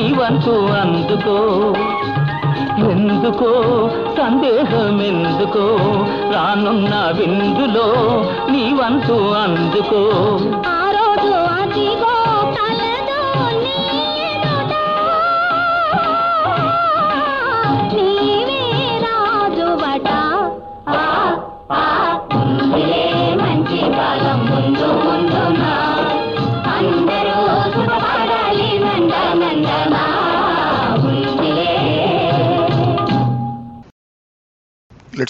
నీ వంతు అందుకో? ఎందుకో? సందేహం ఎందుకో రానున్న విందులో నీ వంతు అందుకో?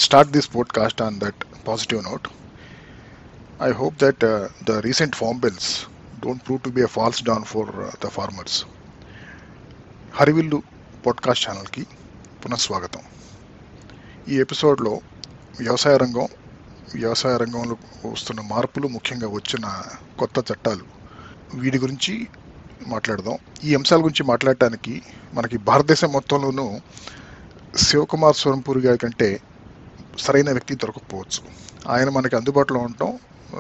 Let's start this podcast on that positive note. I hope that uh, the recent farm bills don't prove to be a false dawn for uh, the farmers. Harivillu podcast ఛానల్కి పునఃస్వాగతం ఈ ఎపిసోడ్లో వ్యవసాయ రంగం వ్యవసాయ రంగంలో వస్తున్న మార్పులు ముఖ్యంగా వచ్చిన కొత్త చట్టాలు వీటి గురించి మాట్లాడదాం ఈ అంశాల గురించి మాట్లాడటానికి మనకి భారతదేశం మొత్తంలోనూ శివకుమార్ స్వరంపూరి గారి కంటే సరైన వ్యక్తి దొరకకపోవచ్చు. ఆయన మనకి అందుబాటులో ఉండటం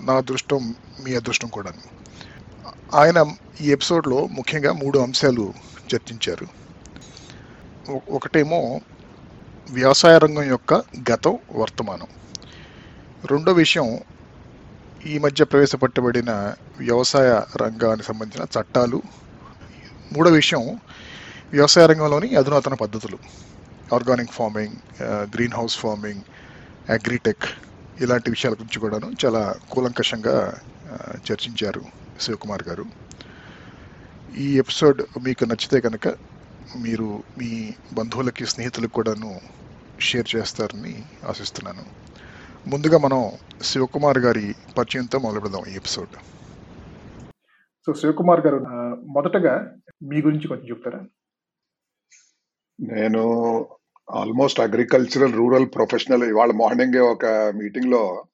నా అదృష్టం మీ అదృష్టం కూడా. ఆయన ఈ ఎపిసోడ్లో ముఖ్యంగా మూడు అంశాలు చర్చించారు. ఒకటేమో వ్యవసాయ రంగం యొక్క గతం వర్తమానం. రెండో విషయం ఈ మధ్య ప్రవేశపెట్టబడిన వ్యవసాయ రంగానికి సంబంధించిన చట్టాలు. మూడో విషయం వ్యవసాయ రంగంలోని అధునాతన పద్ధతులు. Organic farming green house farming agritech ఇలాంటి విషయాల గురించి కూడాను చాలా కూలంకషంగా చర్చించారు శివకుమార్ గారు. ఈ ఎపిసోడ్ మీకు నచ్చితే కనుక మీరు మీ బంధువులకి స్నేహితులకు కూడాను షేర్ చేస్తారని ఆశిస్తున్నాను. ముందుగా మనం శివకుమార్ గారి పరిచయంతో మొదలు పెడదాం ఈ ఎపిసోడ్. సో శివకుమార్ గారు మొదటగా మీ గురించి కొంచెం చెప్తారా? నేను ఆల్మోస్ట్ అగ్రికల్చరల్ రూరల్ ప్రొఫెషనల్ ఇవాళ మార్నింగ్ ఒక మీటింగ్లో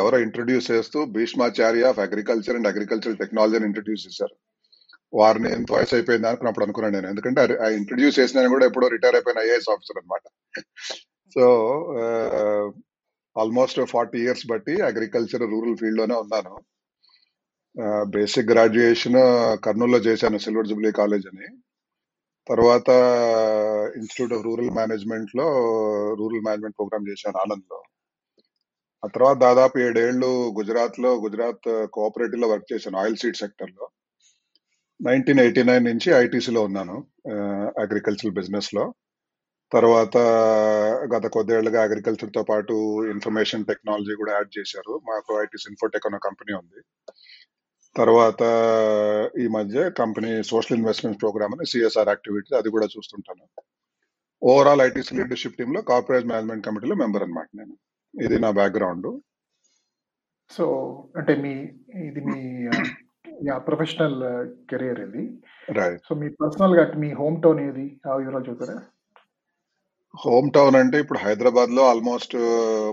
ఎవరో ఇంట్రడ్యూస్ చేస్తూ Bhishmacharya of agriculture and agricultural టెక్నాలజీని ఇంట్రడ్యూస్ చేశారు. వారిని ఎంత వయసు అయిపోయింది అనుకున్నప్పుడు అనుకున్నాను నేను. ఎందుకంటే ఆ ఇంట్రడ్యూస్ చేసిన కూడా ఎప్పుడో రిటైర్ అయిపోయిన ఐఏఎస్ ఆఫీసర్ అనమాట సో ఆల్మోస్ట్ ఫార్టీ ఇయర్స్ బట్టి అగ్రికల్చర్ రూరల్ ఫీల్డ్లోనే ఉన్నాను బేసిక్ గ్రాడ్యుయేషన్ కర్నూలులో చేశాను సిల్వర్ జూబ్లీ కాలేజ్ అని తర్వాత ఇన్స్టిట్యూట్ ఆఫ్ రూరల్ మేనేజ్మెంట్లో రూరల్ మేనేజ్మెంట్ ప్రోగ్రామ్ చేశాను ఆనంద్లో ఆ తర్వాత దాదాపు ఏడేళ్ళు గుజరాత్లో గుజరాత్ కోఆపరేటివ్లో వర్క్ చేశాను ఆయిల్ సీడ్ సెక్టర్లో నైన్టీన్ ఎయిటీ నైన్ నుంచి ఐటీసీలో ఉన్నాను అగ్రికల్చర్ బిజినెస్లో తర్వాత గత కొద్దేళ్ళుగా అగ్రికల్చర్తో పాటు ఇన్ఫర్మేషన్ టెక్నాలజీ కూడా యాడ్ చేశారు. మాకు ఐటీసీ ఇన్ఫోటెక్ అనే కంపెనీ ఉంది. తర్వాత ఈ మధ్య కంపెనీ సోషల్ ఇన్వెస్ట్మెంట్ ప్రోగ్రామ్ అని సిఎస్ఆర్ యాక్టివిటీ అది కూడా చూస్తుంటాను. ఓవరాల్ ఐటీసీ లీడర్షిప్ టీమ్లో కార్పొరేట్ మేనేజ్మెంట్ కమిటీలో మెంబర్ అన్నమాట నేను. ఇది నా బ్యాక్గ్రౌండ్ సో అంటే మీ ఇది మీ ప్రొఫెషనల్ కెరియర్ ఇది. రైట్ సో మీ పర్సనల్గా మీ హోమ్ టౌన్ ఏది? ఆ వివరాలు చెప్తారా హోమ్ టౌన్ అంటే ఇప్పుడు హైదరాబాద్లో ఆల్మోస్ట్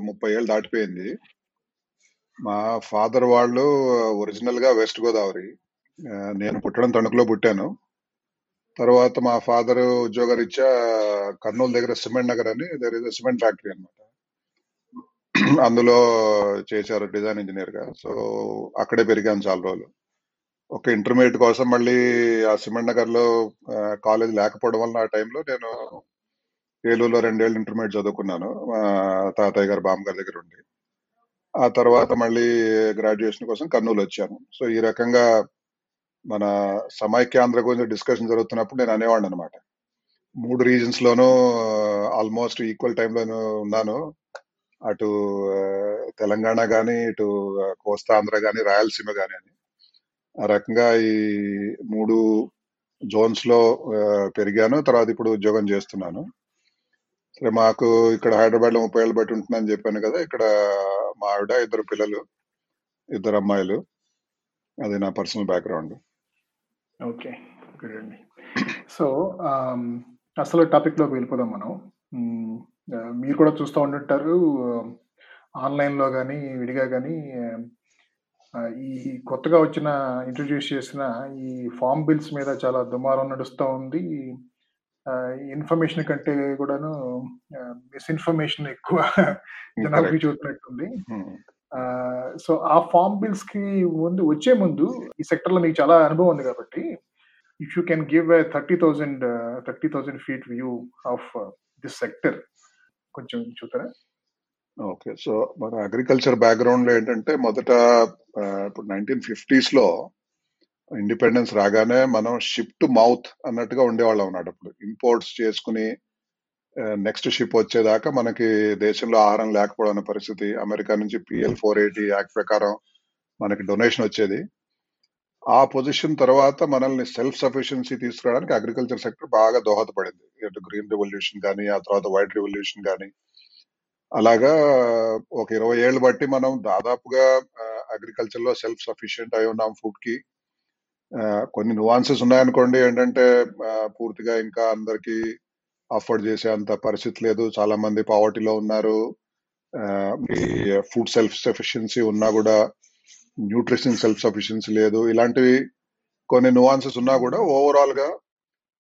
ముప్పై ఏళ్ళు దాటిపోయింది. మా ఫాదర్ వాళ్ళు ఒరిజినల్గా వెస్ట్ గోదావరి. నేను పుట్టడం తణుకులో పుట్టాను. తర్వాత మా ఫాదర్ ఉద్యోగరీత్యా కర్నూలు దగ్గర సిమెంట్ నగర్ అని దగ్గర ఇస్ సిమెంట్ ఫ్యాక్టరీ అన్నమాట. అందులో చేశారు డిజైన్ ఇంజనీర్గా. సో అక్కడే పెరిగాను చాలా రోజులు. ఒక ఇంటర్మీడియట్ కోసం మళ్ళీ ఆ సిమెంట్ నగర్లో కాలేజ్ లేకపోవడం వల్ల ఆ టైంలో నేను ఏలూరులో రెండేళ్ళు ఇంటర్మీడియట్ చదువుకున్నాను. మా తాతయ్య గారు బామ్మగారి దగ్గర ఉండి. ఆ తర్వాత మళ్ళీ గ్రాడ్యుయేషన్ కోసం కర్నూలు వచ్చాను. సో ఈ రకంగా మన సమైక్యాంధ్ర గురించి డిస్కషన్ జరుగుతున్నప్పుడు నేను అనేవాడిని అనమాట మూడు రీజన్స్ లోనూ ఆల్మోస్ట్ ఈక్వల్ టైంలోనూ ఉన్నాను. అటు తెలంగాణ కానీ ఇటు కోస్తాంధ్ర కోస్తా ఆంధ్ర గాని రాయలసీమ కానీ అని. ఆ రకంగా ఈ మూడు జోన్స్లో పెరిగాను. తర్వాత ఇప్పుడు ఉద్యోగం చేస్తున్నాను. మాకు ఇక్కడ హైదరాబాద్లో ముప్పై ఏళ్ళు బట్టి ఉంటుందని చెప్పాను కదా ఇక్కడ మా ఆవిడ ఇద్దరు పిల్లలు ఇద్దరు అమ్మాయిలు. అది నా పర్సనల్ బ్యాక్గ్రౌండ్. ఓకే గుడ్ అండి. సో అసలు టాపిక్లోకి వెళ్ళిపోదాం మనం. మీరు కూడా చూస్తూ ఉంటుంటారు ఆన్లైన్లో కానీ విడిగా కానీ ఈ కొత్తగా వచ్చిన ఇంట్రడ్యూస్ చేసిన ఈ ఫామ్ బిల్స్ మీద చాలా దుమారం నడుస్తూ ఉంది. ఇన్ఫర్మేషన్ కంటే కూడాను మిస్ఇన్ఫర్మేషన్ ఎక్కువ జనాలకి కరెక్ట్ చూస్తున్నట్టుంది సో ఆ ఫామ్ బిల్స్కి ముందు వచ్చే ముందు ఈ సెక్టర్లో మీకు చాలా అనుభవం ఉంది కాబట్టి if you can give thirty thousand thirty thousand feet view of this sector కొంచెం చూస్తారా ఓకే సో మన అగ్రికల్చర్ బ్యాక్గ్రౌండ్లో ఏంటంటే మొదట ఇప్పుడు నైన్టీన్ ఫిఫ్టీస్లో ఇండిపెండెన్స్ రాగానే మనం షిప్ టు మౌత్ అన్నట్టుగా ఉండేవాళ్ళం అన్నమాట అప్పుడు. ఇంపోర్ట్స్ చేసుకుని నెక్స్ట్ షిప్ వచ్చేదాకా మనకి దేశంలో ఆహారం లేకపోవడం పరిస్థితి అమెరికా నుంచి పిఎల్ ఫోర్ ఎయిటీ యాక్ట్ ప్రకారం మనకి డొనేషన్ వచ్చేది. ఆ పొజిషన్ తర్వాత మనల్ని సెల్ఫ్ సఫిషియన్సీ తీసుకురావడానికి అగ్రికల్చర్ సెక్టర్ బాగా దోహదపడింది. ఇటు గ్రీన్ రెవల్యూషన్ కానీ ఆ తర్వాత వైట్ రెవల్యూషన్ కానీ అలాగా ఒక ఇరవై ఏళ్ళు బట్టి మనం దాదాపుగా అగ్రికల్చర్లో సెల్ఫ్ సఫిషియెంట్ అయి ఉన్నాం ఫుడ్కి. కొన్ని నువాన్సెస్ ఉన్నాయనుకోండి ఏంటంటే పూర్తిగా ఇంకా అందరికి అఫోర్డ్ చేసే అంత పరిస్థితి లేదు. చాలా మంది పావర్టీలో ఉన్నారు ఫుడ్ సెల్ఫ్ సఫిషియన్సీ ఉన్నా కూడా న్యూట్రిషన్ సెల్ఫ్ సఫిషియన్సీ లేదు. ఇలాంటివి కొన్ని నువాన్సెస్ ఉన్నా కూడా ఓవరాల్గా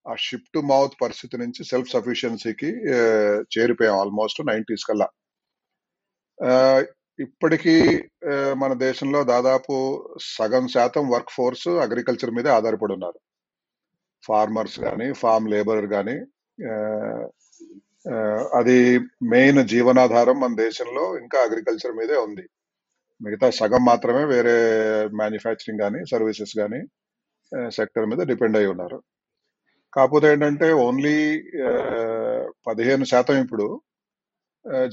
ఆ షిప్ టు మౌత్ పరిస్థితి నుంచి సెల్ఫ్ సఫిషియన్సీకి చేరిపోయాం ఆల్మోస్ట్ నైన్టీస్ కల్లా. ఆ, ఇప్పటికీ మన దేశంలో దాదాపు సగం శాతం వర్క్ ఫోర్స్ అగ్రికల్చర్ మీదే ఆధారపడి ఉన్నారు. ఫార్మర్స్ కానీ ఫార్మ్ లేబరర్ కానీ అది మెయిన్ జీవనాధారం మన దేశంలో ఇంకా అగ్రికల్చర్ మీదే ఉంది. మిగతా సగం మాత్రమే వేరే మ్యానుఫ్యాక్చరింగ్ కానీ సర్వీసెస్ కానీ సెక్టర్ మీద డిపెండ్ అయి ఉన్నారు. కాకపోతే ఏంటంటే ఓన్లీ పదిహేను శాతం ఇప్పుడు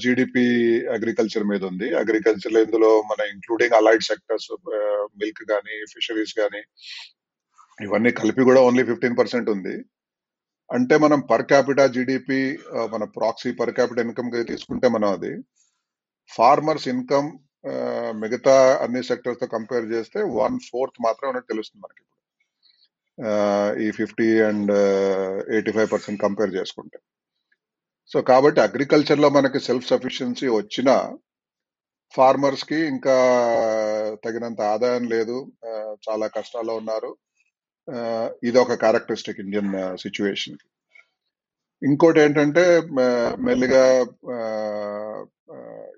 జీడిపి అగ్రికల్చర్ మీద ఉంది. అగ్రికల్చర్లో ఇందులో మన ఇంక్లూడింగ్ అలైడ్ సెక్టర్స్ మిల్క్ కానీ ఫిషరీస్ కానీ ఇవన్నీ కలిపి కూడా ఓన్లీ ఫిఫ్టీన్ పర్సెంట్ ఉంది. అంటే మనం పర్ క్యాపిటా జీడిపి మన ప్రాక్సీ పర్ క్యాపిటా ఇన్కమ్ తీసుకుంటే మనం అది ఫార్మర్స్ ఇన్కమ్ మిగతా అన్ని సెక్టర్స్తో కంపేర్ చేస్తే వన్ ఫోర్త్ మాత్రమే ఉన్నట్టు తెలుస్తుంది మనకి ఇప్పుడు. ఈ fifty and eighty five percent compare చేసుకుంటే. సో కాబట్టి అగ్రికల్చర్లో మనకి సెల్ఫ్ సఫిషియన్సీ వచ్చినా ఫార్మర్స్కి ఇంకా తగినంత ఆదాయం లేదు. చాలా కష్టాల్లో ఉన్నారు. ఆ, ఇది ఒక క్యారెక్టరిస్టిక్ ఇండియన్ సిచ్యువేషన్ ఇంకోటి ఏంటంటే మెల్లిగా ఆ,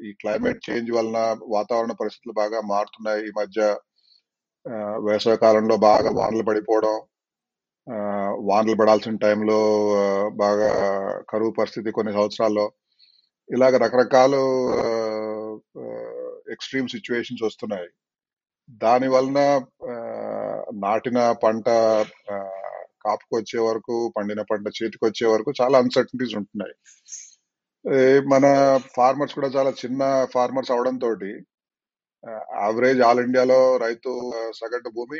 ఈ క్లైమేట్ చేంజ్ వలన వాతావరణ పరిస్థితులు బాగా మారుతున్నాయి. ఈ మధ్య వేసవి కాలంలో బాగా వానలు పడిపోవడం వానలు పడాల్సిన టైంలో బాగా కరువు పరిస్థితి కొన్ని సంవత్సరాల్లో ఇలాగ రకరకాల ఎక్స్ట్రీమ్ సిచ్యువేషన్స్ వస్తున్నాయి. దాని వలన నాటిన పంట కాపుకొచ్చే కాపుకు వచ్చే వరకు పండిన పంట చేతికి వచ్చే వరకు చాలా అన్సర్టనిటీస్ ఉంటున్నాయి. మన ఫార్మర్స్ కూడా చాలా చిన్న ఫార్మర్స్ అవడంతో యావరేజ్ ఆల్ ఇండియాలో రైతు సగటు భూమి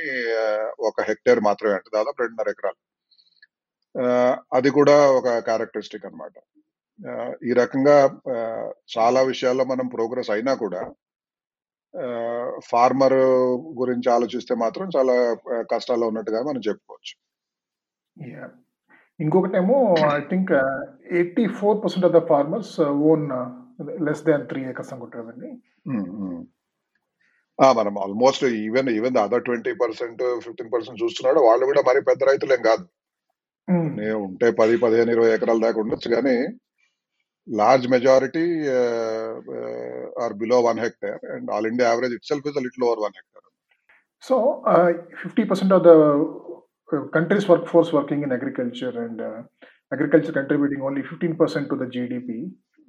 ఒక హెక్టేర్ మాత్రమే అంటే దాదాపు రెండున్నర ఎకరాలు. అది కూడా ఒక క్యారెక్టరిస్టిక్ అన్నమాట. ఆ, ఈ రకంగా చాలా విషయాల్లో మనం ప్రోగ్రెస్ అయినా కూడా ఫార్మర్ గురించి ఆలోచిస్తే మాత్రం చాలా కష్టాల్లో ఉన్నట్టుగా మనం చెప్పుకోవచ్చు. ఇంకొకటేమో I think eighty four percent of the farmers own less than three acres అనుకుంటారు కదండి. Um, um. ఆ, మనం almost even even other twenty percent fifteen percent చూస్తున్నాడు. వాళ్ళు కూడా మరి పెద్ద రైతులేం కాదు. నే ఉంటే పది పదిహేను ఇరవై ఎకరాల దాకా ఉండొచ్చు కానీ large majority are below one hectare and all India average itself is little over one hectare so fifty percent of the country's workforce working in agriculture and uh, agriculture contributing only 15% to the GDP.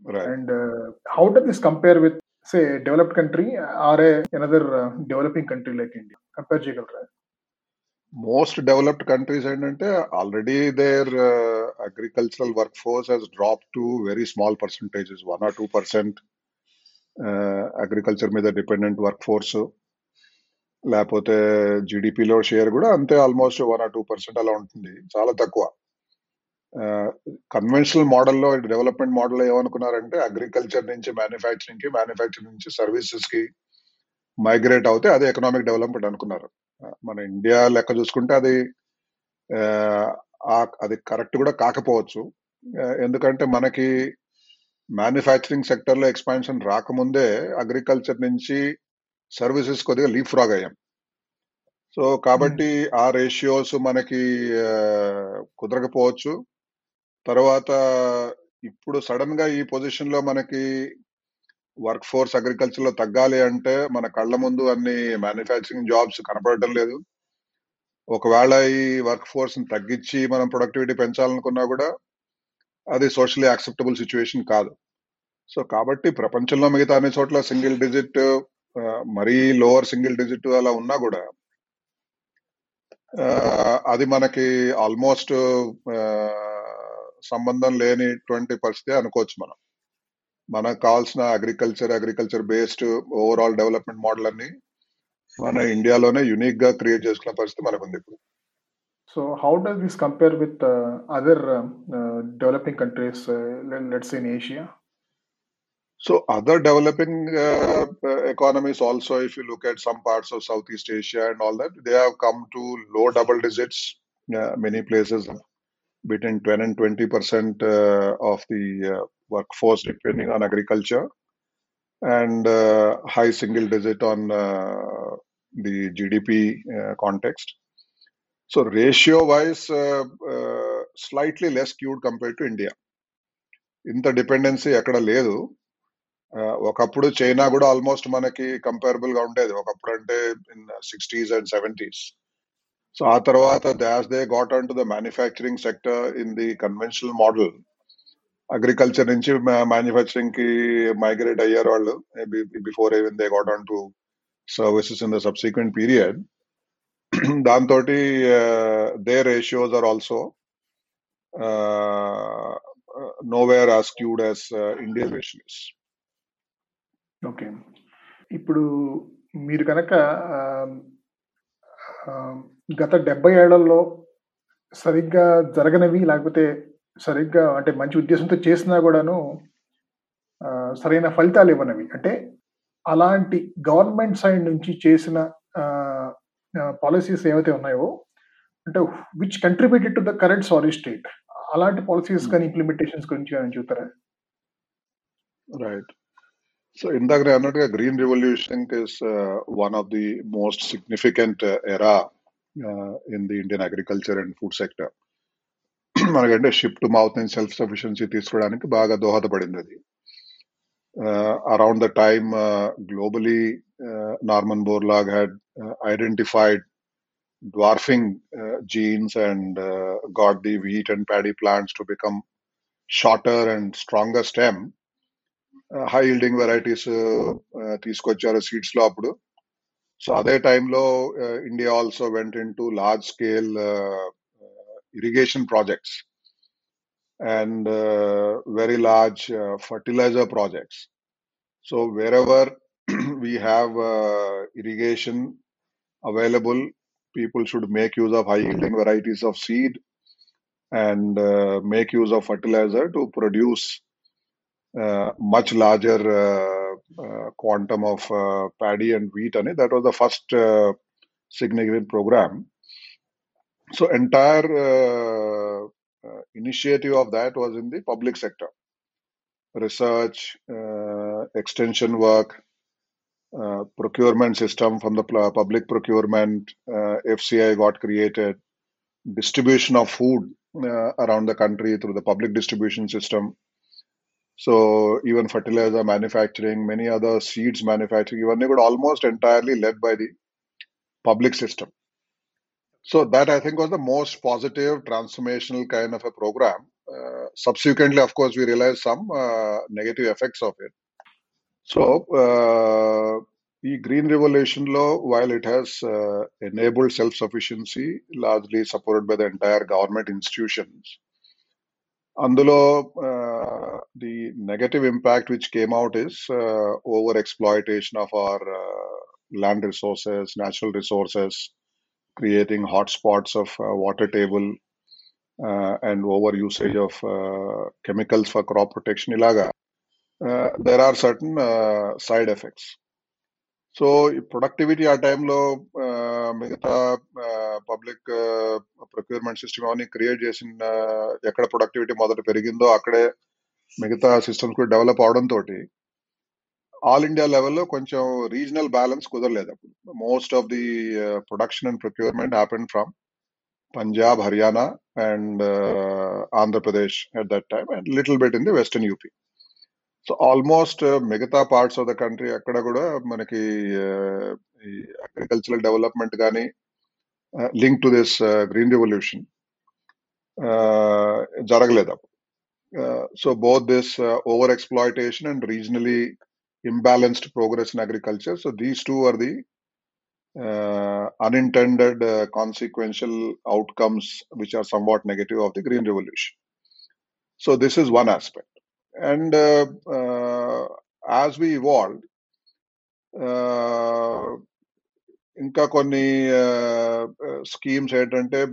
Right And uh, how does this compare with, say, a developed country uh, or a, another uh, developing country like India? Compare చేయగలరా? Most developed countries ఏంటంటే already their agricultural work force has drop to very small percentages one or two percent agriculture మీద dependent work force లేకపోతే జీడిపిలో share కూడా అంతే almost one or two percent అలా ఉంటుంది. చాలా తక్కువ. కన్వెన్షనల్ మోడల్లో డెవలప్మెంట్ మోడల్లో ఏమనుకున్నారంటే అగ్రికల్చర్ నుంచి మ్యానుఫ్యాక్చరింగ్కి మ్యానుఫ్యాక్చరింగ్ నుంచి సర్వీసెస్కి మైగ్రేట్ అవుతే అదే ఎకనామిక్ డెవలప్మెంట్ అనుకున్నారు. మన ఇండియా లెక్క చూసుకుంటే అది అది కరెక్ట్ కూడా కాకపోవచ్చు. ఎందుకంటే మనకి మ్యానుఫ్యాక్చరింగ్ సెక్టర్లో ఎక్స్పాన్షన్ రాకముందే అగ్రికల్చర్ నుంచి సర్వీసెస్ కొద్దిగా లీప్ ఫ్రాగ్ అయ్యాం. సో కాబట్టి ఆ రేషియోస్ మనకి కుదరకపోవచ్చు. తర్వాత ఇప్పుడు సడన్గా ఈ పొజిషన్లో మనకి వర్క్ ఫోర్స్ అగ్రికల్చర్లో తగ్గాలి అంటే మన కళ్ళ ముందు అన్ని మ్యానుఫ్యాక్చరింగ్ జాబ్స్ కనపడటం లేదు. ఒకవేళ ఈ వర్క్ ఫోర్స్ని తగ్గించి మనం ప్రొడక్టివిటీ పెంచాలనుకున్నా కూడా అది సోషలీ యాక్సెప్టబుల్ సిచ్యువేషన్ కాదు. సో కాబట్టి ప్రపంచంలో మిగతా అన్ని చోట్ల సింగిల్ డిజిట్ మరీ లోవర్ సింగిల్ డిజిట్ అలా ఉన్నా కూడా అది మనకి ఆల్మోస్ట్ సంబంధం లేనిటువంటి పరిస్థితి అనుకోవచ్చు మనం మనకు కావాల్సిన agriculture agriculture based overall development model అన్ని మన ఇండియాలోనే యునిక్గా క్రియేట్ చేసుకున్న పరిస్థితి మనకు ఉంది ఇప్పుడు So how does this compare with uh, other um, uh, developing countries, uh, let- let's say in Asia? So other developing uh, uh, economies also, if you look at some parts of Southeast Asia and all that, they have between 10 and 20 percent uh, of the uh, workforce depending on agriculture, and uh, high single digit on uh, the GDP uh, context. So ratio wise, uh, uh, slightly less skewed compared to India. ఇంత dependency ఎక్కడ లేదు ఆ, ఒకప్పుడు China కూడా almost మనకి comparable గా ఉండేది ఒకప్పుడు అంటే in sixties and seventies so ఆ తర్వాత thus they got on to the manufacturing sector in the conventional model agriculture నుంచి మ్యానుఫ్యాక్చరింగ్కి మైగ్రేట్ అయ్యారు వాళ్ళు. Before even they got on to services in the subsequent period దాంతో the ratios are also nowhere as skewed as Indian ratios okay ఇప్పుడు మీరు కనుక గత డెబ్బై ఏళ్ళలో సరిగ్గా జరగనివి లేకపోతే సరిగ్గా అంటే మంచి ఉద్దేశంతో చేసినా కూడాను ఆ, సరైన ఫలితాలు ఇవ్వనివి. అంటే అలాంటి గవర్నమెంట్ సైడ్ నుంచి చేసిన పాలసీస్ ఏవైతే ఉన్నాయో అంటే which contributed to the current sorry state అలాంటి పాలసీస్ కానీ ఇంప్లిమెంటేషన్స్ గురించి కానీ చెప్తారా రైట్ సో ఇందాక నేను అన్నట్టుగా green revolution is one of the most significant era in the Indian agriculture and food sector మనకంటే షిప్ టు మౌత్ నుంచి సెల్ఫ్ సఫిషియన్సీ తీసుకోవడానికి బాగా దోహదపడింది అది around the time globally Norman Borlaug had identified dwarfing uh, genes and uh, got the wheat and paddy plants to become shorter and stronger stem high yielding varieties తీసుకొచ్చారు seeds లో అప్పుడు so అదే టైంలో India also went into large scale irrigation projects and very large fertilizer projects so wherever we have irrigation available people should make use of high yielding varieties of seed and uh, make use of fertilizer to produce uh, much larger uh, uh, quantum of uh, paddy and wheat and that was the first significant program. So entire initiative of that was in the public sector. Research extension work uh, procurement system from the public procurement uh, fci got created distribution of food uh, around the country through the public distribution system so even fertilizer manufacturing, many other seeds manufacturing, even they were almost entirely led by the public system. So that I think was the most positive transformational kind of a program. Uh, subsequently, of course, we realized some uh, negative effects of it. So uh, the Green Revolution law, while it has uh, enabled self-sufficiency, largely supported by the entire government institutions, అందులో the negative impact which came out is over exploitation of our land resources natural resources creating hot spots of water table and over usage of chemicals for crop protection ఇలాగా there are certain side effects so ఈ productivity ఆ టైంలో మిగతా public procurement system అవన్నీ create చేసిన ఎక్కడ productivity మొదట పెరిగిందో అక్కడే మిగతా సిస్టమ్స్ కూడా డెవలప్ అవడం తోటి ఆల్ ఇండియా లెవెల్లో కొంచెం రీజనల్ బ్యాలెన్స్ కుదరలేదు అప్పుడు. Most of the production and procurement happen from Punjab Haryana and Andhra Pradesh at that time and little bit in the western UP so almost మిగతా parts of the country అక్కడ కూడా మనకి ఈ agricultural development కానీ Link to this green revolution జరగలేదు అప్పుడు so both this over exploitation and regionally imbalanced progress in agriculture. So these two are the uh, unintended uh, consequential outcomes which are somewhat negative of the green revolution. So this is one aspect. And uh, uh, as we evolved, uh, ఇంకా కొన్ని schemes ఏంటంటే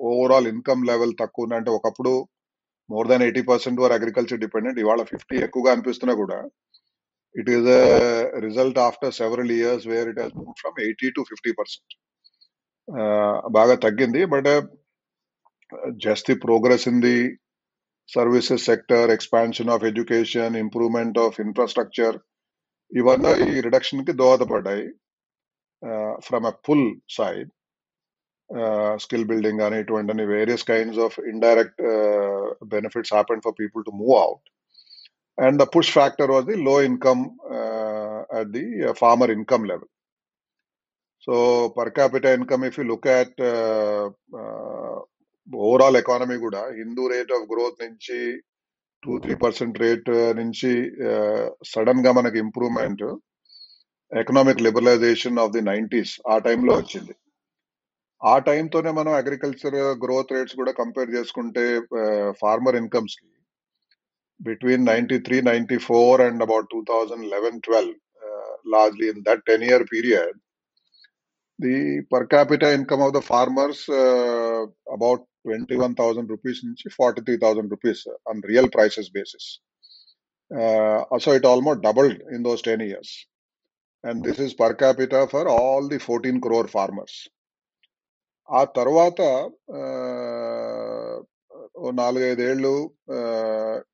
overall income level తక్కువ అంటే ఒకప్పుడు more than eighty percent were agriculture dependent ఇవాళ fifty ఎక్కువగా అనిపిస్తున్నా కూడా it is result after several years where it has move from eighty to fifty percent బాగా తగ్గింది but just the progress in the services sector expansion of education improvement of infrastructure ఇవన్నీ ఈ దోహదపడ్డాయి. కి దోహదపడ్డాయి from a pull side skill building అని ఇటువంటి various kinds of indirect benefits happen for people to move out and the push factor was the low income uh, at the uh, farmer income level. So per capita income, if you look at uh, uh, overall economy కూడా Hindu rate of growth నుంచి two three percent rate నుంచి sudden గా మనకి improvement economic liberalization of the nineties ఆ టైంలో వచ్చింది ఆ టైంతోనే మనం అగ్రికల్చర్ గ్రోత్ రేట్స్ కూడా కంపేర్ చేసుకుంటే ఫార్మర్ ఇన్కమ్స్ కి between 93 94 and about 2011 12 uh, largely in that 10 year period the per capita income of the farmers uh, about 21000 rupees నుంచి 43000 rupees on real prices basis uh, so it almost doubled in those 10 years and this is per capita for all the 14 crore farmers. ఆ తర్వాత ఓ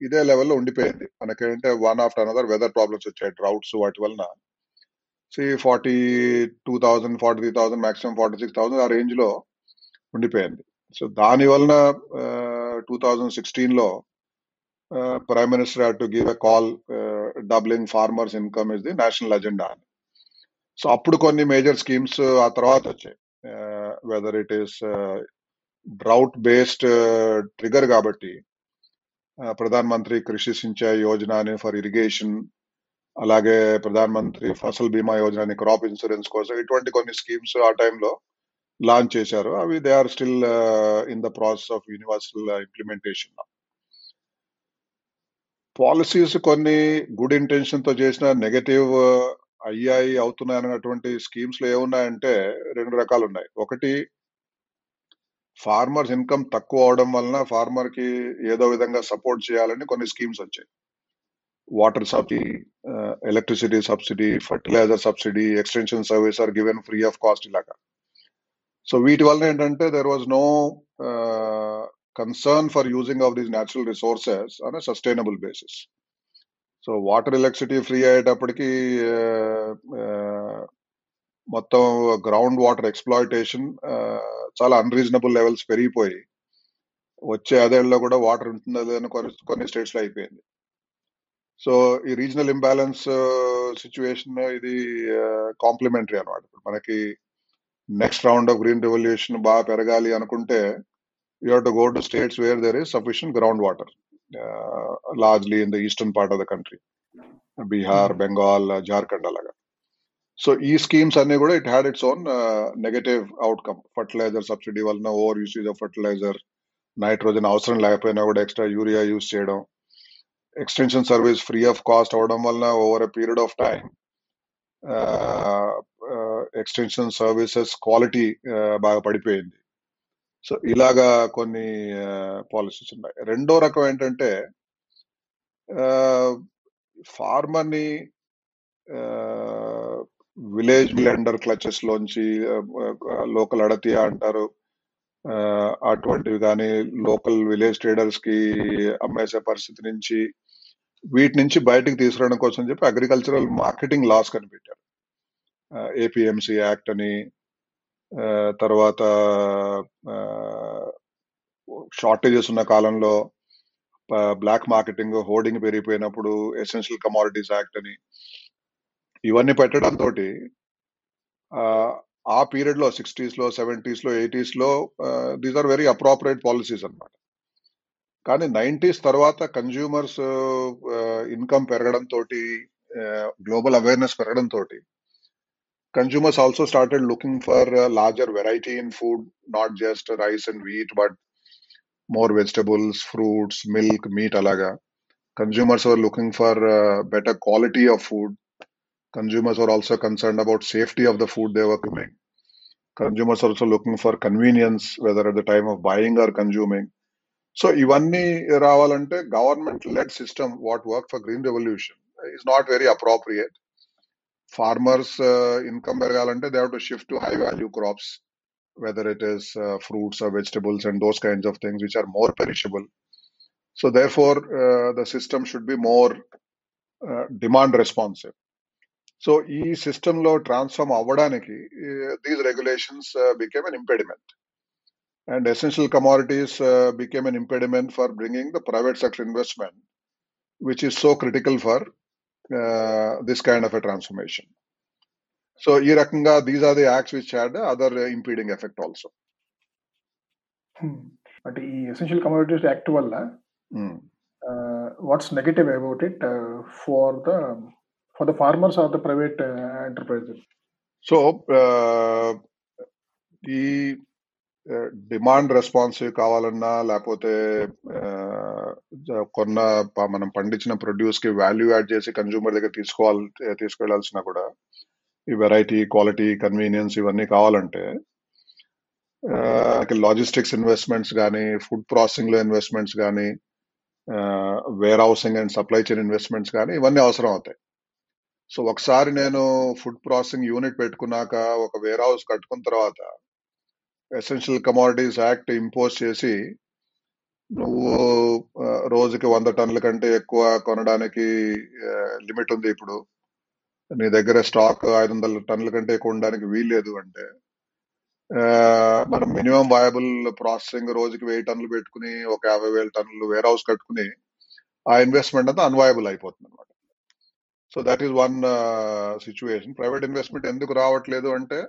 ఇదే లెవెల్లో ఉండిపోయింది. మనకేంటే one after another weather problems వచ్చాయి droughts వాటి వలన. C forty two thousand forty three thousand maximum forty six thousand ఆ రేంజ్లో ఉండిపోయింది. సో దాని వలన టూ థౌజండ్ సిక్స్టీన్లో prime minister had to give a call doubling farmers income is the national agenda అని సో అప్పుడు కొన్ని మేజర్ స్కీమ్స్ ఆ తర్వాత వచ్చాయి. Whether it is drought based trigger కాబట్టి ప్రధాన్ మంత్రి కృషి సించాయి యోజన అని ఫర్ ఇరిగేషన్ అలాగే ప్రధాన్ మంత్రి ఫసల్ బీమా యోజన అని క్రాప్ ఇన్సూరెన్స్ కోసం ఇటువంటి కొన్ని స్కీమ్స్ ఆ టైంలో లాంచ్ చేశారు. అవి they are still in the process of universal implementation policies కొన్ని గుడ్ ఇంటెన్షన్తో చేసిన నెగటివ్ అయ్యాయి అవుతున్నాయి అన్నటువంటి స్కీమ్స్లో ఏమున్నాయంటే రెండు రకాలు ఉన్నాయి ఒకటి ఫార్మర్స్ ఇన్కమ్ తక్కువ అవడం వలన ఫార్మర్కి ఏదో విధంగా సపోర్ట్ చేయాలని కొన్ని స్కీమ్స్ వచ్చాయి. Water subsidy electricity subsidy fertiliser subsidy extension service are given free of cost ఇలాగా. సో వీటి వలన ఏంటంటే there was no concern for using of these natural resources on sustainable basis so water electricity free అయ్యేటప్పటికి మొత్తం ground water exploitation చాలా unreasonable levels పెరిగిపోయి వచ్చే అదేళ్ళలో కూడా వాటర్ ఉంటుందో లేదని కొన్ని కొన్ని స్టేట్స్లో అయిపోయింది. సో ఈ రీజనల్ ఇంబ్యాలెన్స్ సిచ్యువేషన్ ఇది కాంప్లిమెంటరీ అనమాట మనకి next round of green revolution బాగా పెరగాలి అనుకుంటే you have to go to states where there is sufficient ground water largely in the eastern part of the country Bihar Bengal Jharkhand అలాగా so ఈ schemes అన్ని కూడా it had its own negative outcome fertilizer subsidy వలన over usage of fertilizer nitrogen అవసరం లేకపోయినా కూడా extra urea use చేయడం extension service free of cost అవడం వలన over a period of time extension services quality బాగా పడిపోయింది సో ఇలాగా కొన్ని పాలసీస్ ఉన్నాయి. రెండో రకం ఏంటంటే ఫార్మర్ని విలేజ్ బ్లెండర్ క్లచెస్ లోంచి లోకల్ అడతియా అంటారు. అటువంటివి కానీ లోకల్ విలేజ్ ట్రేడర్స్కి అమ్మేసే పరిస్థితి నుంచి వీటి నుంచి బయటకు తీసుకురావడం కోసం చెప్పి అగ్రికల్చరల్ మార్కెటింగ్ లాస్ కనిపెట్టారు. ఏపీఎంసీ యాక్ట్ అని తర్వాత షార్టేజెస్ ఉన్న కాలంలో బ్లాక్ మార్కెటింగ్ హోర్డింగ్ పెరిగిపోయినప్పుడు ఎసెన్షియల్ కమాడిటీస్ యాక్ట్ అని ఇవన్నీ పెట్టడంతో ఆ పీరియడ్లో సిక్స్టీస్లో సెవెంటీస్లో ఎయిటీస్లో these are very appropriate policies అన్నమాట. కానీ నైంటీస్ తర్వాత కన్జ్యూమర్స్ ఇన్కమ్ పెరగడం తోటి గ్లోబల్ అవేర్నెస్ పెరగడం తోటి consumers also started looking for uh, larger variety in food, not just rice and wheat, but more vegetables, fruits, milk, meat, alaga. Consumers were looking for uh, better quality of food. Consumers were also concerned about safety of the food they were consuming. Consumers also looking for convenience, whether at the time of buying or consuming. So ఇవన్నీ రావాలంటే government led system what work for green revolution is not very appropriate farmers uh, income పెరగాలంటే they have to shift to high value crops whether it is uh, fruits or vegetables and those kinds of things which are more perishable so therefore uh, the system should be more uh, demand responsive so ఈ system లో transform అవ్వడానికి uh, these regulations uh, became an impediment and essential commodities uh, became an impediment for bringing the private sector investment which is so critical for uh, this kind of a transformation so ఈ రకంగా these are the acts which had other impeding effect also Hmm. అంటే ఈ essential commodities act వల్ల what's negative about it for the for the farmers or the private enterprises so ఈ demand responsive కావాలన్నా లేకపోతే కొన్న మనం పండించిన ప్రొడ్యూస్కి వాల్యూ యాడ్ చేసి కన్జ్యూమర్ దగ్గర తీసుకోవాలి తీసుకెళ్ళాల్సినా కూడా ఈ వెరైటీ క్వాలిటీ కన్వీనియన్స్ ఇవన్నీ కావాలంటే లాజిస్టిక్స్ ఇన్వెస్ట్మెంట్స్ కానీ ఫుడ్ ప్రాసెసింగ్లో ఇన్వెస్ట్మెంట్స్ కానీ warehousing and supply chain investments కానీ ఇవన్నీ అవసరం అవుతాయి. సో ఒకసారి నేను ఫుడ్ ప్రాసెసింగ్ యూనిట్ పెట్టుకున్నాక ఒక వేర్ హౌస్ కట్టుకున్న తర్వాత ఎసెన్షియల్ కమోడిటీస్ యాక్ట్ ఇంపోజ్ చేసి నువ్వు రోజుకి వంద టన్నుల కంటే ఎక్కువ కొనడానికి లిమిట్ ఉంది ఇప్పుడు. నీ దగ్గర స్టాక్ ఐదు వందల టన్నుల కంటే ఎక్కువ ఉండడానికి వీల్లేదు అంటే మనం మినిమం వయబుల్ ప్రాసెసింగ్ రోజుకి వెయ్యి టన్నులు పెట్టుకుని ఒక యాభై వేల టన్నులు వేర్ హౌస్ కట్టుకుని ఆ ఇన్వెస్ట్మెంట్ అంతా అన్వయబుల్ అయిపోతుంది అనమాట so that is one situation private investment ఎందుకు రావట్లేదు అంటే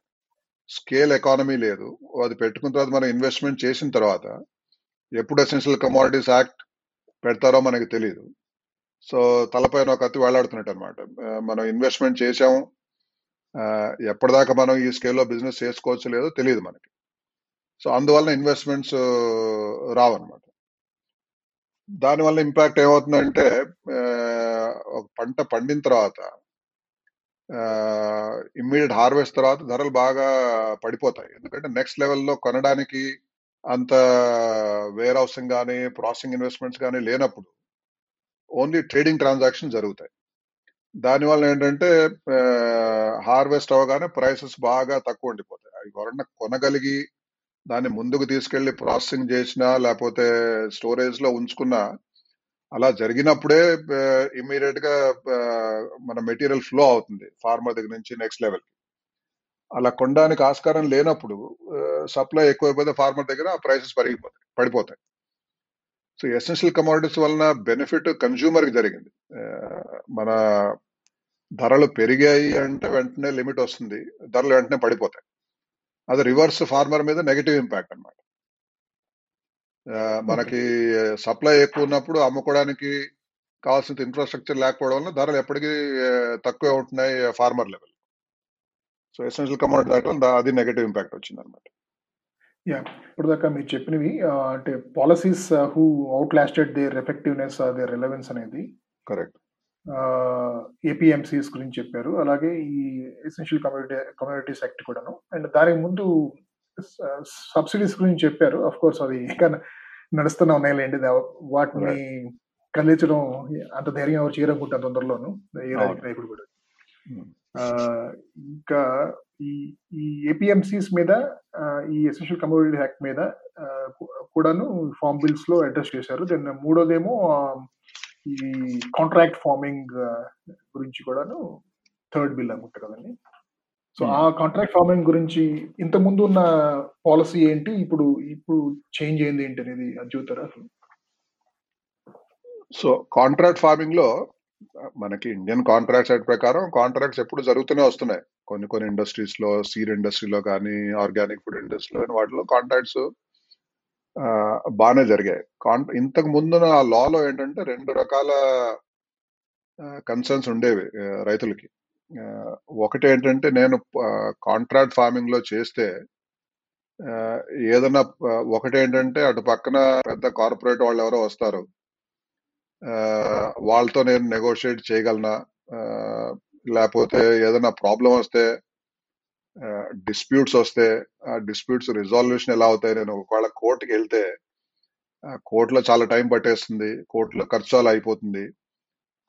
స్కేల్ ఎకానమీ లేదు. అది పెట్టుకున్న తర్వాత మనం ఇన్వెస్ట్మెంట్ చేసిన తర్వాత ఎప్పుడు ఎసెన్షియల్ కమోడిటీస్ యాక్ట్ పెడతారో మనకి తెలియదు సో తలపైన ఒక అతి వేలాడుతున్నట్టు అనమాట మనం ఇన్వెస్ట్మెంట్ చేసాము ఎప్పటిదాకా మనం ఈ స్కేల్లో బిజినెస్ చేసుకోవచ్చు లేదో తెలియదు మనకి. సో అందువలన ఇన్వెస్ట్మెంట్స్ రావన్నమాట. దానివల్ల ఇంపాక్ట్ ఏమవుతుందంటే ఒక పంట పండిన తర్వాత ఇమ్మీడియట్ హార్వెస్ట్ తర్వాత ధరలు బాగా పడిపోతాయి. ఎందుకంటే నెక్స్ట్ లెవెల్లో కొనడానికి అంత వేర్ హౌసింగ్ కానీ ప్రాసెసింగ్ ఇన్వెస్ట్మెంట్స్ కానీ లేనప్పుడు ఓన్లీ ట్రేడింగ్ ట్రాన్సాక్షన్ జరుగుతాయి. దానివల్ల ఏంటంటే హార్వెస్ట్ అవగానే ప్రైసెస్ బాగా తక్కువ ఉండిపోతాయి. అవి ఎవరన్నా కొనగలిగి దాన్ని ముందుకు తీసుకెళ్ళి ప్రాసెసింగ్ చేసినా లేకపోతే స్టోరేజ్లో ఉంచుకున్నా అలా జరిగినప్పుడే ఇమీడియట్గా మన మెటీరియల్ ఫ్లో అవుతుంది ఫార్మర్ దగ్గర నుంచి నెక్స్ట్ లెవెల్ అలా కొనడానికి ఆస్కారం లేనప్పుడు సప్లై ఎక్కువైపోతే ఫార్మర్ దగ్గర ప్రైసెస్ పెరిగిపోతాయి పడిపోతాయి. సో ఎసెన్షియల్ కమోడిటీస్ వలన బెనిఫిట్ కన్జ్యూమర్కి జరిగింది మన ధరలు పెరిగాయి అంటే వెంటనే లిమిట్ వస్తుంది ధరలు వెంటనే పడిపోతాయి. అది రివర్స్ ఫార్మర్ మీద నెగిటివ్ ఇంపాక్ట్ అన్నమాట. మనకి సప్లై ఎక్కువ ఉన్నప్పుడు అమ్ముకోవడానికి కావాల్సిన ఇన్ఫ్రాస్ట్రక్చర్ లేకపోవడం వల్ల ధరలు ఎప్పటికీ తక్కువే ఉంటున్నాయి farmer level so essential commodity అది నెగటివ్ ఇంపాక్ట్ వచ్చింది అనమాట యా ఇప్పుడు దాకా మీరు చెప్పినవి అంటే policies who outlasted their effectiveness their relevance అనేది కరెక్ట్ ఏపీఎంసీస్ గురించి చెప్పారు. అలాగే ఈ ఎసెన్షియల్ కమ్యూనిటీ కమ్యూనిటీస్ యాక్ట్ కూడాను. అండ్ దానికి ముందు సబ్సిడీస్ గురించి చెప్పారు. అఫ్ కోర్స్ అది ఇంకా నడుస్తున్న ఉన్నాయిలేండి వాటిని కదిలించడం అంత ధైర్యం ఎవరు చేయరనుకుంటాను తొందరలోను. ఏ కూడా. ఇంకా ఈ ఈ ఏపీఎంసీస్ మీద ఈ ఎసెన్షియల్ కమ్యూనిటీ యాక్ట్ మీద కూడాను ఫార్మ్ బిల్స్లో అడ్రస్ చేశారు. దెన్ మూడోదేమో ఈ కాంట్రాక్ట్ ఫార్మింగ్ గురించి కూడాను థర్డ్ బిల్ అనుకుంటా కదండి. So Hmm. ఆ కాంట్రాక్ట్ ఫార్మింగ్ గురించి ఇంత ముందు ఉన్న పాలసీ ఏంటి? ఇప్పుడు ఇప్పుడు చేంజ్ అయింది ఏంటి అనేది అసలు సో కాంట్రాక్ట్ ఫార్మింగ్లో మనకి ఇండియన్ కాంట్రాక్ట్స్ యాక్ట్ ప్రకారం కాంట్రాక్ట్స్ ఎప్పుడు జరుగుతూనే వస్తున్నాయి. కొన్ని కొన్ని ఇండస్ట్రీస్లో సీడ్ ఇండస్ట్రీలో కానీ ఆర్గానిక్ ఫుడ్ ఇండస్ట్రీలో కానీ వాటిలో కాంట్రాక్ట్స్ బాగానే జరిగాయి. కాన్ ఇంతకు ముందు ఆ లాలో ఏంటంటే రెండు రకాల కన్సర్న్స్ ఉండేవి రైతులకి. ఒకటేంటంటే ఒకటి ఏంటంటే నేను కాంట్రాక్ట్ ఫార్మింగ్లో చేస్తే ఏదైనా ఒకటేంటంటే ఒకటి ఏంటంటే అటు పక్కన పెద్ద కార్పొరేట్ వాళ్ళు ఎవరో వస్తారు. వాళ్ళతో నేను నెగోషియేట్ చేయగలనా? లేకపోతే ఏదైనా ప్రాబ్లం వస్తే డిస్ప్యూట్స్ వస్తే ఆ డిస్ప్యూట్స్ రిజాల్యూషన్ ఎలా అవుతాయి? నేను ఒకవేళ కోర్టుకి వెళ్తే కోర్టులో చాలా టైం పట్టేస్తుంది. కోర్టులో ఖర్చు చాలా అయిపోతుంది.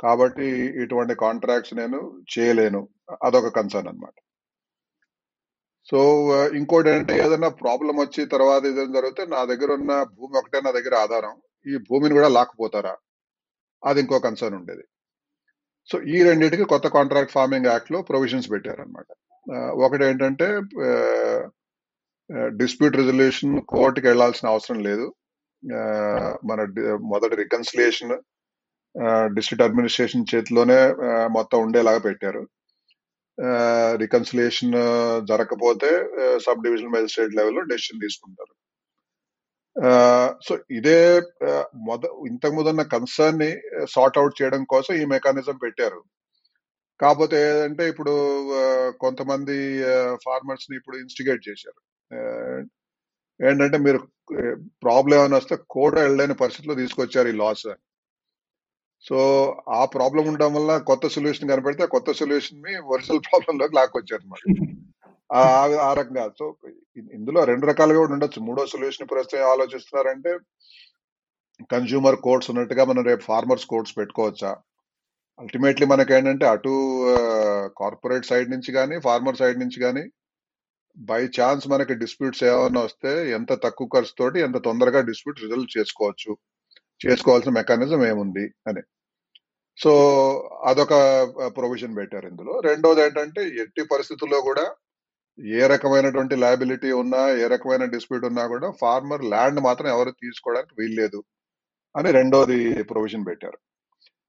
కాబట్టి ఇటువంటి కాంట్రాక్ట్స్ నేను చేయలేను. అదొక కన్సర్న్ అనమాట సో ఇంకోటి ఏంటంటే ఏదైనా ప్రాబ్లం వచ్చి తర్వాత ఏదైనా జరిగితే నా దగ్గర ఉన్న భూమి ఒకటే నా దగ్గర ఆధారం. ఈ భూమిని కూడా లాక్కుపోతారా? అది ఇంకో కన్సర్న్ ఉండేది. సో ఈ రెండింటికి కొత్త కాంట్రాక్ట్ ఫార్మింగ్ యాక్ట్లో ప్రొవిజన్స్ పెట్టారనమాట uh, ఒకటి ఏంటంటే డిస్ప్యూట్ రెజల్యూషన్ కోర్టుకి వెళ్ళాల్సిన అవసరం లేదు. Uh, మన మొదటి రికన్సిలియేషన్ డిస్ట్రిక్ట్ అడ్మినిస్ట్రేషన్ చేతిలోనే మొత్తం ఉండేలాగా పెట్టారు. రికన్సిలియేషన్ జరగకపోతే సబ్ డివిజనల్ మెజిస్ట్రేట్ లెవెల్లో డెసిషన్ తీసుకుంటారు. సో ఇదే మొద ఇంతకు ముందున్న కన్సర్న్ని సార్ట్ అవుట్ చేయడం కోసం ఈ మెకానిజం పెట్టారు. కాకపోతే ఏంటంటే ఇప్పుడు కొంతమంది ఫార్మర్స్ని ఇప్పుడు ఇన్స్టిగేట్ చేశారు. ఏంటంటే మీరు ప్రాబ్లం ఏమైనా వస్తే కోర్టు వెళ్ళలేని పరిస్థితిలో తీసుకొచ్చారు ఈ లాస్ సో ఆ ప్రాబ్లం ఉండడం వల్ల కొత్త సొల్యూషన్ కనపడితే ఆ కొత్త సొల్యూషన్ని ఒరిజినల్ ప్రాబ్లం లోకి లాక్కొచ్చారు అనమాట ఆ రకంగా. సో ఇందులో రెండు రకాలుగా కూడా ఉండొచ్చు. మూడో సొల్యూషన్ ప్రస్తుతం ఏం ఆలోచిస్తున్నారంటే కన్జ్యూమర్ కోర్ట్స్ ఉన్నట్టుగా మనం రేపు ఫార్మర్స్ కోర్ట్స్ పెట్టుకోవచ్చా? అల్టిమేట్లీ మనకి ఏంటంటే అటు కార్పొరేట్ సైడ్ నుంచి కానీ ఫార్మర్ సైడ్ నుంచి కానీ బై ఛాన్స్ మనకి డిస్ప్యూట్స్ ఏమైనా వస్తే ఎంత తక్కువ ఖర్చుతోటి ఎంత తొందరగా డిస్ప్యూట్ రిజల్వ్ చేసుకోవచ్చు. చేసుకోవాల్సిన మెకానిజం ఏముంది అని. సో అదొక ప్రొవిజన్ పెట్టారు ఇందులో. రెండోది ఏంటంటే ఎట్టి పరిస్థితుల్లో కూడా ఏ రకమైనటువంటి లయబిలిటీ ఉన్నా ఏ రకమైన డిస్ప్యూట్ ఉన్నా కూడా ఫార్మర్ ల్యాండ్ మాత్రం ఎవరు తీసుకోవడానికి వీల్లేదు అని రెండోది ప్రొవిజన్ పెట్టారు.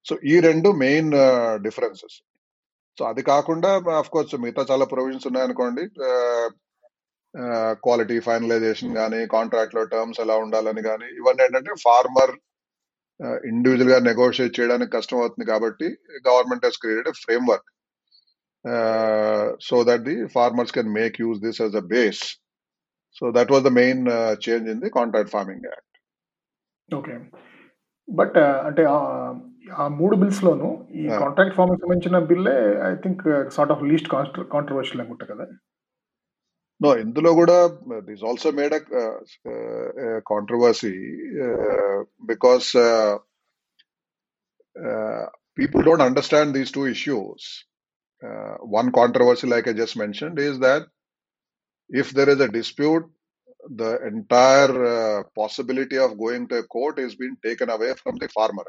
సో ఈ రెండు మెయిన్ డిఫరెన్సెస్ సో అది కాకుండా ఆఫ్ కోర్స్ మిగతా చాలా ప్రొవిజన్స్ ఉన్నాయనుకోండి క్వాలిటీ ఫైనలైజేషన్ కానీ కాంట్రాక్ట్లో టర్మ్స్ ఎలా ఉండాలని కానీ ఇవన్నీ ఏంటంటే ఫార్మర్ ఇండివిజువల్గా నెగోషియేట్ చేయడానికి కష్టం అవుతుంది కాబట్టి government has created framework so that the farmers can make use this as a base so that was the main change in the contract farming act okay but అంటే ఆ ఆ మూడు బిల్స్ లోను ఈ కాంట్రాక్ట్ ఫార్మింగ్ సంబంధించిన బిల్లే I think sort of least controversial అనుకుంటా కదా. No ఇందులో కూడా this also made controversy because people don't understand these two issues. Uh, one controversy, like I just mentioned, is that if there is a dispute, the entire uh, possibility of going to a court is being taken away from the farmer.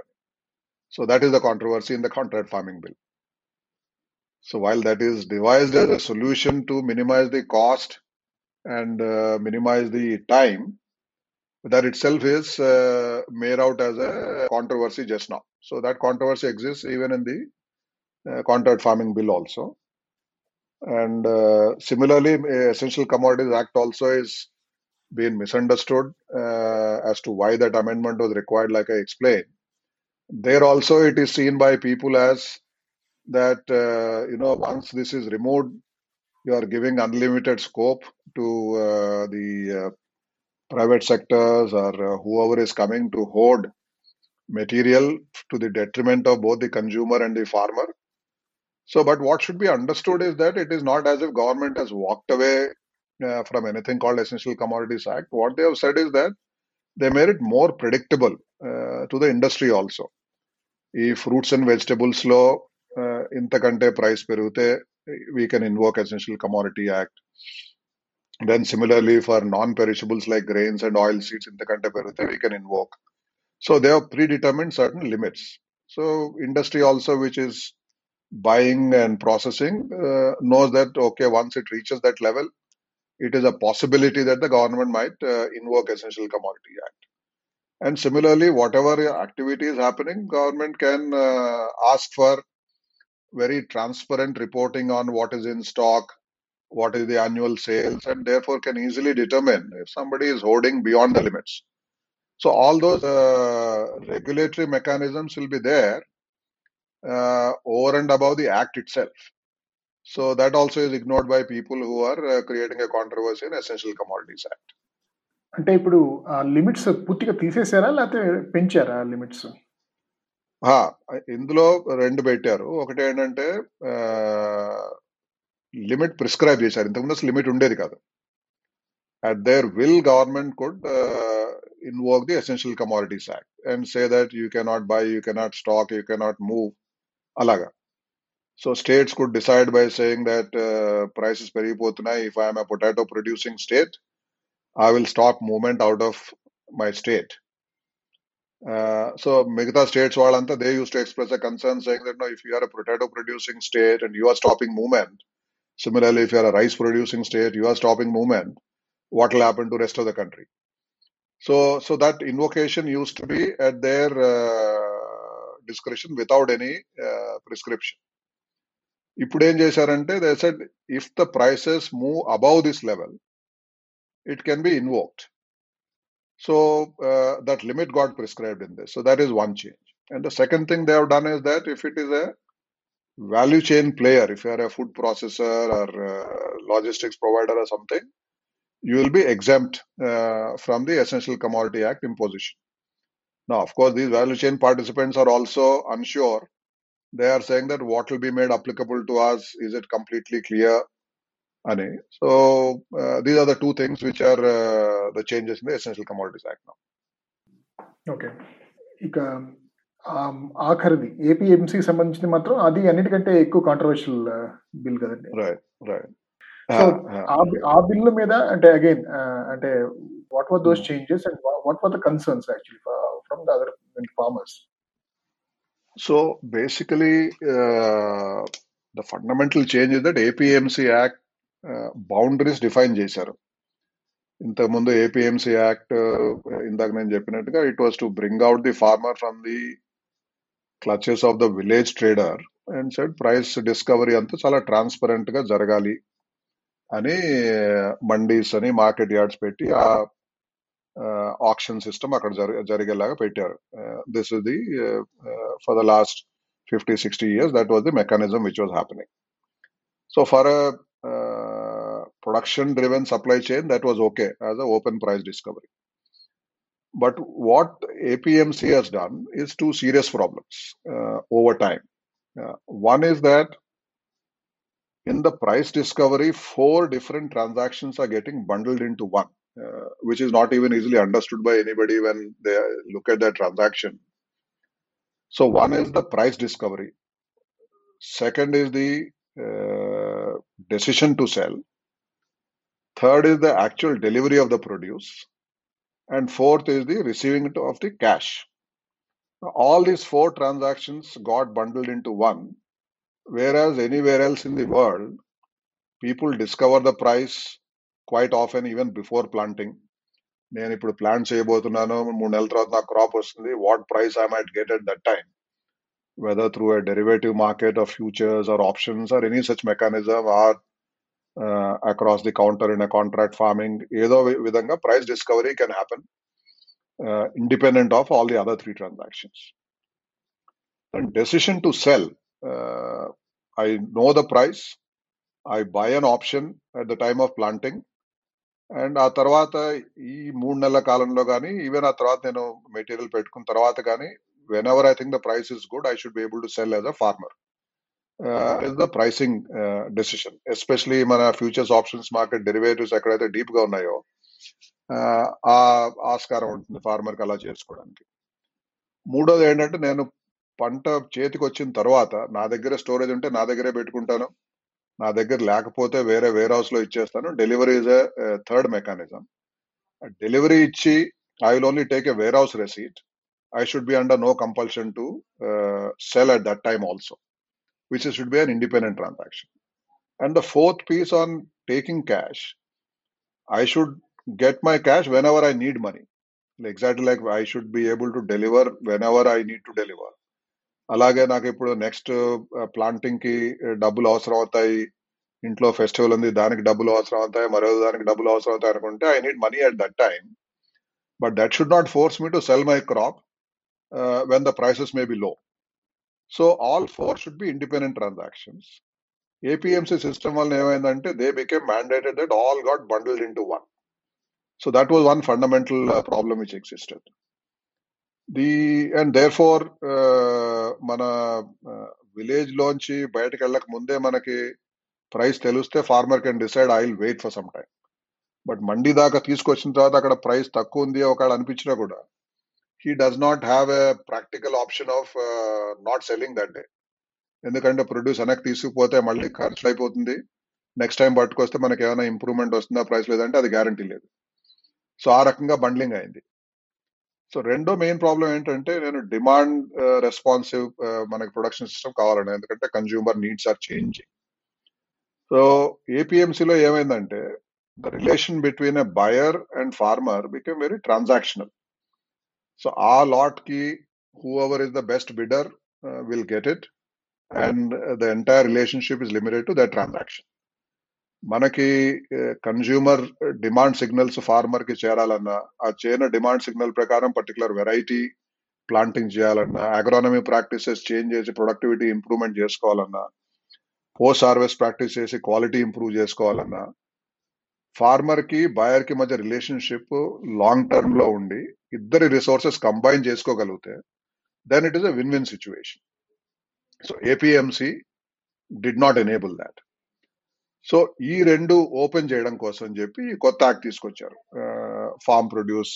So that is the controversy in the contract farming bill. So while that is devised as a solution to minimize the cost and uh, minimize the time, that itself is uh, made out as a controversy just now. So that controversy exists even in the uh, contract farming bill also. And uh, similarly, Essential Commodities Act also is being misunderstood uh, as to why that amendment was required, like I explained. There also, it is seen by people as that uh, you know once this is removed, you are giving unlimited scope to uh, the uh, private sectors or whoever is coming to hoard material to the detriment of both the consumer and the farmer. So, but what should be understood is that it is not as if government has walked away uh, from anything called Essential Commodities Act. What they have said is that they made it more predictable uh, to the industry also. If fruits and vegetables law ఇంతకంటే price పెరిగితే we can invoke essential commodity act then similarly for non perishables like grains and oil seeds ఇంతకంటే పెరిగితే we can invoke so they have predetermined certain limits. So industry also, which is buying and processing, uh, knows that okay, once it reaches that level, it is a possibility that the government might uh, invoke Essential Commodity Act. And similarly, whatever activity is happening, government can uh, ask for very transparent reporting on what is in stock, what is the annual sales, and therefore can easily determine if somebody is hoarding beyond the limits. So all those uh, regulatory mechanisms will be there uh, over and above the act itself. So that also is ignored by people who are uh, creating a controversy in Essential Commodities Act. అంటే ఇప్పుడు ఆ limits పూర్తిగా తీసేసారా లేకపోతే పెంచారా limits ఆ, ఇందులో రెండు పెట్టారు. ఒకటి ఏంటంటే లిమిట్ ప్రిస్క్రైబ్ చేశారు. ఇంతకుముందు అసలు లిమిట్ ఉండేది కాదు. At there will government could invoke the essential commodities act and say that you cannot buy you cannot stock you cannot move అలాగా. So states could decide by saying that prices పెరిగిపోతున్నాయి. If I'm a potato producing state I will stop movement out of my state so మిగతా states వాళ్ళంతా they use to express a concern saying that no if you are a potato producing state and you are stopping movement similarly if you are a rice producing state you are stopping movement what will happen to rest of the country so so that invocation used to be at their uh, discretion without any uh, prescription ఇప్పుడు ఏం చేశారంటే they said if the prices move above this level it can be invoked so uh, that limit got prescribed in this. So that is one change. And the second thing they have done is that if it is a value chain player, if you are a food processor or logistics provider or something, you will be exempt uh, from the Essential Commodity Act imposition. Now, of course, these value chain participants are also unsure. They are saying that what will be made applicable to us? Is it completely clear? Uh, these are the two things which are uh, the changes in the Essential Commodities Act now. Okay ఇక ఆఖరిది ఏపీఎంసీకి సంబంధించింది మాత్రం అది అన్నిటికంటే ఎక్కువ controversial bill కదండి Right, right. సో Uh, uh, ఆ బి- ఆ బిల్లు మీద అంటే అగైన్ అంటే what were those changes and what were the concerns actually from the other farmers So basically, uh, the fundamental change is that APMC Act uh, boundaries define చేశారు ఇంతకుముందు APMC act ఇందాక నేను చెప్పినట్టుగా it was to bring out the farmer from the clutches of the village trader and said price discovery అంతా చాలా transparent గా జరగాలి అని మండీస్ అని మార్కెట్ యార్డ్స్ పెట్టి ఆ ఆక్షన్ సిస్టమ్ అక్కడ జరి- జరిగేలాగా పెట్టారు this is the for the last fifty sixty years that was the mechanism which was happening so for production driven supply chain, that was okay as an open price discovery. But what APMC has done is two serious problems uh, over time. Uh, one is that in the price discovery, four different transactions are getting bundled into one, uh, which is not even easily understood by anybody when they look at that transaction. So, one is the price discovery, second is the uh, decision to sell, third is the actual delivery of the produce, and fourth is the receiving of the cash. Now, all these four transactions got bundled into one, whereas anywhere else in the world, people discover the price quite often even before planting. నేను ఇప్పుడు plant చేయబోతున్నాను మూడు నెలల తర్వాత నాకు crop వస్తుంది what price I might get at that time whether through a derivative market of futures or options or any such mechanism or Across the counter in contract farming ఏదో వి- విధంగా price discovery can happen independent of all the other three transactions. And decision to sell, uh, I know the price, I buy an option at the time of planting, and ఆ తర్వాత ఈ మూడు నెలల కాలంలో కానీ even ఆ తర్వాత నేను మెటీరియల్ పెట్టుకున్న తర్వాత కానీ whenever I think the price is good I should be able to sell as a farmer is the pricing decision especially మన ఫ్యూచర్స్ ఆప్షన్స్ మార్కెట్ డెరివేటివ్స్ ఎక్కడైతే డీప్గా ఉన్నాయో uh, ఆ ఆస్కారం ఉంటుంది ఫార్మర్కి అలా చేసుకోవడానికి. మూడోది ఏంటంటే నేను పంట చేతికి వచ్చిన తర్వాత నా దగ్గర స్టోరేజ్ ఉంటే నా దగ్గరే పెట్టుకుంటాను. నా దగ్గర లేకపోతే వేరే వేర్ హౌస్లో ఇచ్చేస్తాను. Delivery is a third mechanism delivery ఇచ్చి I will only take a warehouse receipt I should be under no compulsion to sell at that time also Which should be an independent transaction and the fourth piece on taking cash I should get my cash whenever I need money. Exactly like I should be able to deliver whenever I need to deliver అలాగే నాకు ఇప్పుడు next planting కి డబ్బులు అవసరం అవుతాయి ఇంట్లో festival ఉంది దానికి డబ్బులు అవసరం అవుతాయి మరో దానికి డబ్బులు అవసరం అవుతాయి అనుకుంటే I need money at that time but that should not force me to sell my crop when the prices may be low so all four should be independent transactions APMC system వల్ల ఏమైందంటే they became mandated that all got bundled into one so that was one fundamental problem which existed the and therefore మన village లోంచి బయటకు వెళ్ళక ముందే మనకి price తెలిస్తే farmer can decide I will wait for some time but mandi దాకా తీసుకొచ్చిన తర్వాత అక్కడ ప్రైస్ తక్కువ ఉంది ఒకవేళ అనిపించినా కూడా he does not have a practical option of not selling that day ఎందుకంటే ప్రొడ్యూస్ వెనక్కి తీసుకుపోతే మళ్ళీ ఖర్చు అయిపోతుంది. నెక్స్ట్ టైం పట్టుకొస్తే మనకి ఏమైనా ఇంప్రూవ్మెంట్ వస్తుందా ప్రైస్ లేదంటే అది గ్యారంటీ లేదు. సో ఆ రకంగా బండ్లింగ్ అయింది. సో రెండో మెయిన్ ప్రాబ్లం ఏంటంటే నేను డిమాండ్ రెస్పాన్సివ్ uh, uh, మనకి ప్రొడక్షన్ సిస్టమ్ కావాలని ఎందుకంటే consumer needs are changing so ఏపీఎంసీలో ఏమైందంటే the relation between a buyer and farmer become very transactional so ఆ లాట్కి whoever is the best bidder will get it and the entire relationship is limited to that transaction మనకి consumer demand signals ఫార్మర్కి చేరాలన్నా ఆ చేరిన demand signal ప్రకారం particular variety planting చేయాలన్నా agronomy practices change చేసి productivity improvement చేసుకోవాలన్నా పోస్ట్ హార్వెస్ట్ ప్రాక్టీస్ చేసి క్వాలిటీ ఇంప్రూవ్ చేసుకోవాలన్నా ఫార్మర్కి బయర్కి మధ్య రిలేషన్షిప్ లాంగ్ టర్మ్లో ఉండి ఇద్దరి రిసోర్సెస్ కంబైన్ చేసుకోగలిగితే then it is a win win situation. So APMC did not enable that. So ఈ రెండు ఓపెన్ చేయడం కోసం చెప్పి కొత్త యాక్ట్ తీసుకొచ్చారు. Farm produce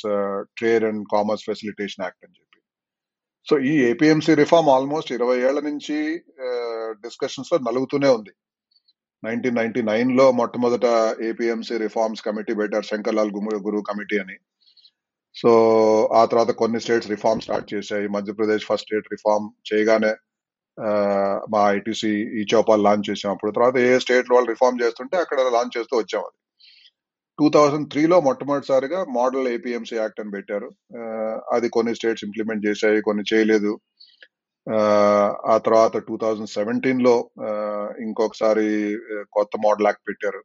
trade and commerce facilitation act అని చెప్పి. సో ఈ ఏపీఎంసీ రిఫార్మ్ ఆల్మోస్ట్ ఇరవై ఏళ్ళ నుంచి డిస్కషన్స్లో నలుగుతూనే ఉంది. నైన్టీన్ నైన్టీ నైన్లో మొట్టమొదట ఏపీఎంసీ రిఫార్మ్స్ కమిటీ పెట్టారు శంకర్లాల్ గురు కమిటీ అని. సో ఆ తర్వాత కొన్ని స్టేట్స్ రిఫార్మ్ స్టార్ట్ చేశాయి. మధ్యప్రదేశ్ ఫస్ట్ స్టేట్ రిఫార్మ్ చేయగానే మా ఐటీసీ ఈ చౌపాల్ లాంచ్ చేసాం. అప్పుడు తర్వాత ఏ స్టేట్ వాళ్ళు రిఫార్మ్ చేస్తుంటే అక్కడ లాంచ్ చేస్తూ వచ్చాం అది. టూ థౌజండ్ త్రీలో మొట్టమొదటిసారిగా మోడల్ ఏపీఎంసీ యాక్ట్ అని పెట్టారు. అది కొన్ని స్టేట్స్ ఇంప్లిమెంట్ చేశాయి కొన్ని చేయలేదు. ఆ తర్వాత టూ థౌజండ్ సెవెంటీన్లో ఇంకొకసారి కొత్త మోడల్ యాక్ట్ పెట్టారు.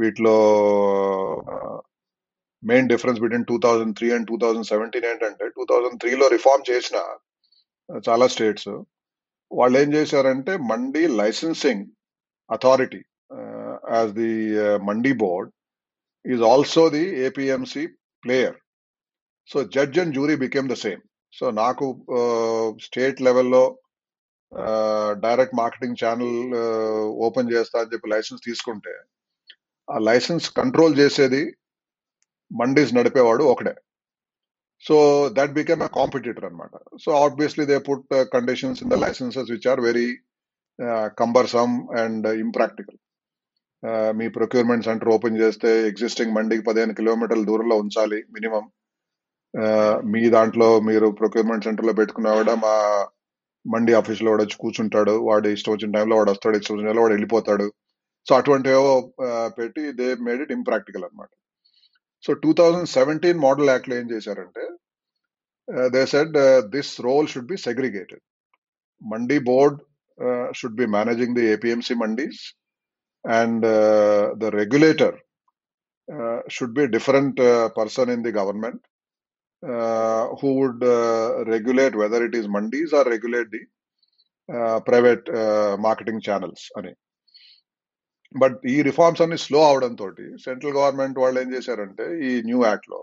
వీటిలో main difference between two thousand three and two thousand seventeen ఏంటంటే టూ థౌజండ్ త్రీలో రిఫార్మ్ చేసిన చాలా స్టేట్స్. వాళ్ళు ఏం చేశారంటే mandi licensing authority as the mandi board is also the APMC player. So judge and jury became the same. So నాకు state లెవెల్లో direct marketing channel open చేస్తా అని చెప్పి లైసెన్స్ తీసుకుంటే ఆ లైసెన్స్ కంట్రోల్ చేసేది మండీస్ నడిపేవాడు ఒకడే. So that became a competitor అనమాట so obviously they put conditions in the licences which are very cumbersome and impractical me procurement centre open చేస్తే ఎగ్జిస్టింగ్ మండీకి పదిహేను కిలోమీటర్ల దూరంలో ఉంచాలి మినిమం. మీ దాంట్లో మీరు ప్రొక్యూర్మెంట్ సెంటర్లో పెట్టుకున్నా కూడా మా మండి ఆఫీస్లో వాడు వచ్చి కూర్చుంటాడు. వాడు ఇష్టం వచ్చిన టైంలో వాడు వస్తాడు ఇష్టం వచ్చిన టైంలో వాడు వెళ్ళిపోతాడు. సో అటువంటివో పెట్టి దే మేడ్ ఇట్ ఇంప్రాక్టికల్ అనమాట so two thousand seventeen model యాక్ట్లో ఏం చేశారంటే they said this role should be segregated mandi board should be managing the APMC mandis and the regulator should be different person in the government who would uh, regulate whether it is mandis or regulate the uh, private uh, marketing channels అని but ఈ reforms అన్ని slow అవడం తోటి central government వాళ్ళు ఏం చేశారంటే ఈ new act లో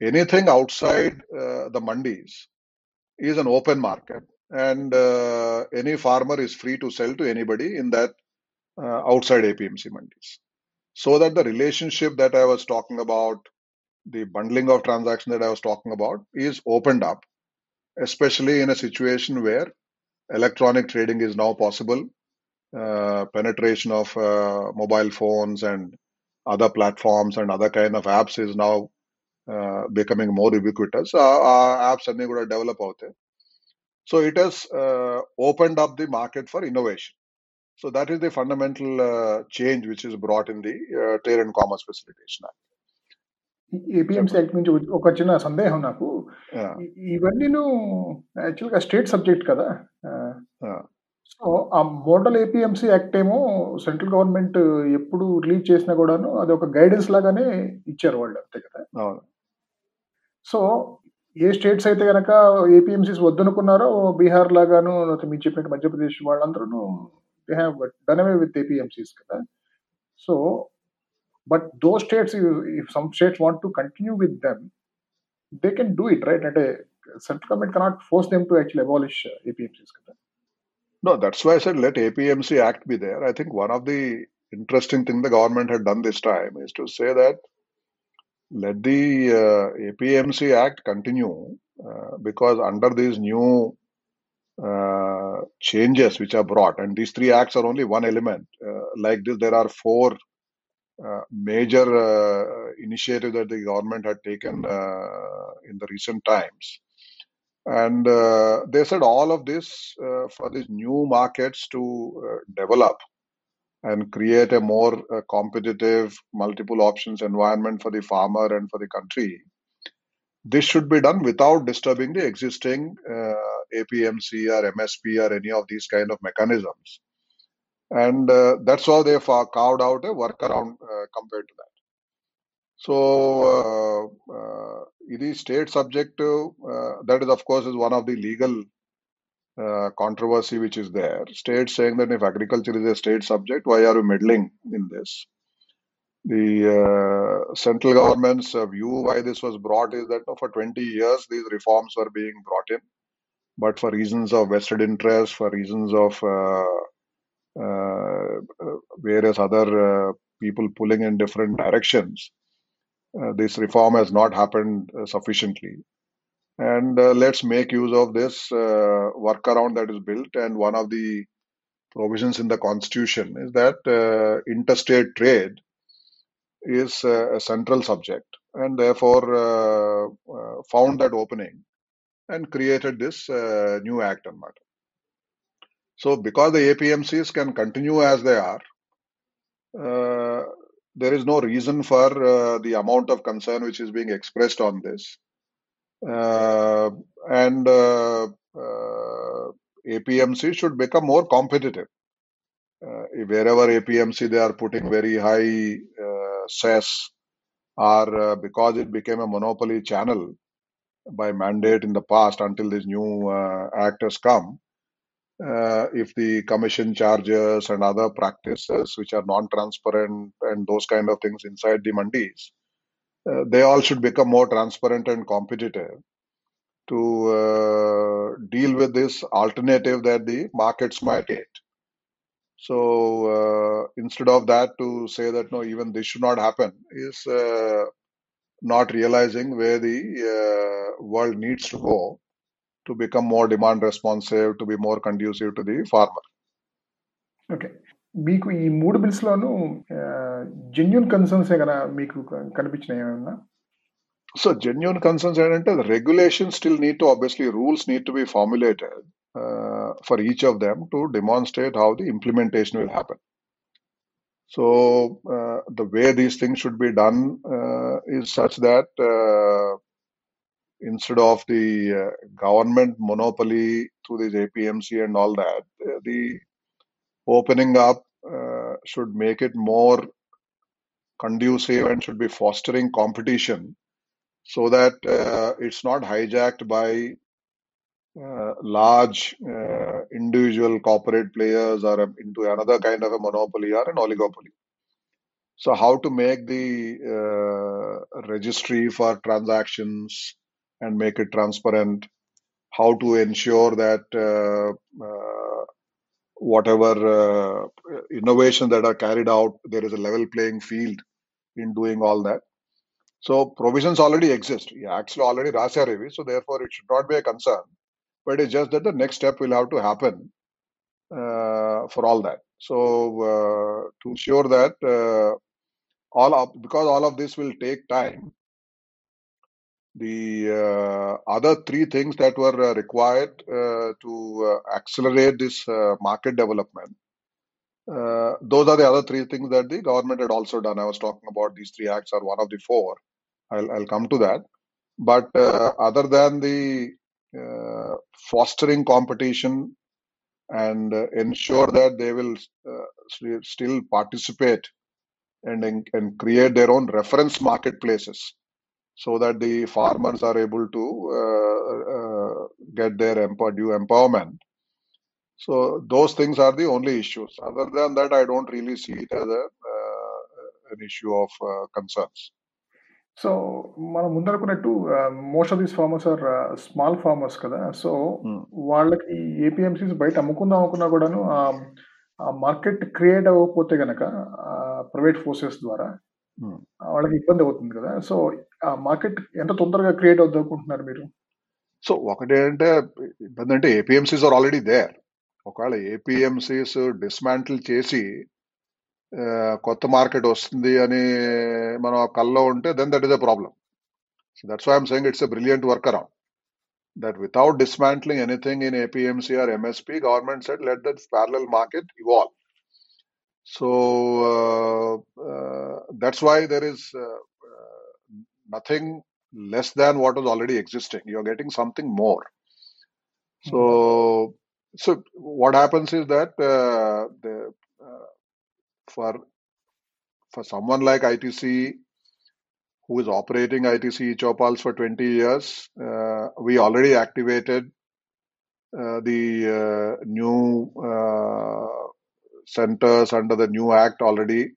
anything outside the mandis is an open market and any farmer is free to sell to anybody in that outside APMC mandis so that the relationship that I was talking about the bundling of transaction that I was talking about is opened up, especially in a situation where electronic trading is now possible. Uh, penetration of uh, mobile phones and other platforms and other kind of apps is now uh, becoming more ubiquitous. Uh, apps are going to develop out there. So it has uh, opened up the market for innovation. So that is the fundamental uh, change which is brought in the uh, Trade and Commerce Facilitation Act. APMC act నుంచి ఒక చిన్న సందేహం నాకు. ఇవన్నీ యాక్చువల్గా state subject కదా. So ఆ model APMC act ఏమో సెంట్రల్ గవర్నమెంట్ ఎప్పుడు రిలీజ్ చేసినా కూడాను అది ఒక గైడెన్స్ లాగానే ఇచ్చారు వాళ్ళు అంతే కదా. సో ఏ స్టేట్స్ అయితే కనుక ఏపీఎంసీస్ వద్దనుకున్నారో బీహార్ లాగాను లేకపోతే మీరు చెప్పినట్టు మధ్యప్రదేశ్ వాళ్ళందరూ they have done away with APMCs కదా. So But those states, if some states want to continue with them, they can do it, right? At a central government cannot force them to actually abolish uh, APMCs. No, that's why I said let APMC Act be there. I think one of the interesting thing the government had done this time is to say that let the uh, APMC Act continue uh, because under these new uh, changes which are brought, and these three acts are only one element. Uh, like this, there are four major uh, initiatives that the government had taken uh, in the recent times. And uh, they said all of this uh, for these new markets to uh, develop and create a more competitive, multiple options environment for the farmer and for the country. This should be done without disturbing the existing APMC or MSP or any of these kind of mechanisms. And uh, that's how they carved out a workaround uh, compared to that. So, uh, uh, it is state subject to, uh, that is, of course, is one of the legal uh, controversy which is there. States saying that if agriculture is a state subject, why are you meddling in this? The central government's view why this was brought is that for 20 years these reforms were being brought in, but for reasons of vested interest, for reasons of various other uh, people pulling in different directions, uh, this reform has not happened uh, sufficiently. And uh, let's make use of this uh, workaround that is built. And one of the provisions in the constitution is that uh, interstate trade is uh, a central subject, and therefore uh, uh, found that opening and created this uh, new act on matter. So, because the APMCs can continue as they are, uh, there is no reason for uh, the amount of concern which is being expressed on this. Uh, and uh, uh, APMC should become more competitive. Uh, wherever APMC they are putting very high cess, or because it became a monopoly channel by mandate in the past until this new act has come, uh, if the commission charges and other practices which are non-transparent and those kind of things inside the mandis, uh, they all should become more transparent and competitive to uh, deal with this alternative that the markets might get. So uh, instead of that, to say that no, even this should not happen is uh, not realizing where the uh, world needs to go to become more demand responsive, to be more conducive to the farmer. Okay మీకు ఈ మూడు bills లోను genuine concerns కదా మీకు క- కనిపించినాయి ఏమన్నా So genuine concerns and the regulations still need to obviously rules need to be formulated uh, for each of them to demonstrate how the implementation will happen. So uh, the way these things should be done instead of the uh, government monopoly through this APMC and all that, uh, the opening up uh, should make it more conducive and should be fostering competition so that uh, it's not hijacked by uh, large uh, individual corporate players or um, into another kind of a monopoly or an oligopoly. So, how to make the registry for transactions and make it transparent? How to ensure that uh, uh, whatever uh, innovations that are carried out, there is a level playing field in doing all that. So provisions already exist. Yeah, actually already Rasya Revi, so therefore it should not be a concern. But it's just that the next step will have to happen uh, for all that. So uh, to ensure that uh, all of because all of this will take time, the uh, other three things that were uh, required uh, to uh, accelerate this uh, market development uh, those are the other three things that the government had also done. I was talking about these three acts are one of the four, I'll, I'll come to that. But other than the fostering competition and ensure that they will st- still participate and, and create their own reference marketplaces so that the farmers are able to uh, uh, get their empower, due empowerment. So those things are the only issues. Other than that, I don't really see it as a, uh, an issue of uh, concerns. So మనం ముందనుకున్నట్టు most of these farmers are small farmers కదా so Hmm. వాళ్ళకి APMCs బయట అమ్ముకుందాం అనుకున్నా కూడాను ఆ market create అవ్వకపోతే గనక ప్రైవేట్ ఫోర్సెస్ ద్వారా Hmm. వాళ్ళకి ఇబ్బంది అవుతుంది కదా. సో ఆ మార్కెట్ ఎంత తొందరగా క్రియేట్ అవుద్దాం అనుకుంటున్నారు మీరు? సో ఒకటి అంటే ఇబ్బంది అంటే ఏపీఎంసీస్ ఆర్ ఆల్రెడీ దేర్ ఒకవేళ ఏపీఎంసీస్ డిస్మాంటిల్ చేసి కొత్త మార్కెట్ వస్తుంది అని మనం ఆ కల్లో ఉంటే then that is a problem so that's why I'm saying it's a brilliant workaround that without dismantling anything in APMC or MSP, government said let the parallel market evolve. So uh, uh, that's why there is uh, nothing less than what is already existing. You're getting something more. So so what happens is that uh, the uh, for for someone like ITC who is operating ITC Chopals for 20 years, uh, we already activated uh, the uh, new uh, centers under the new act already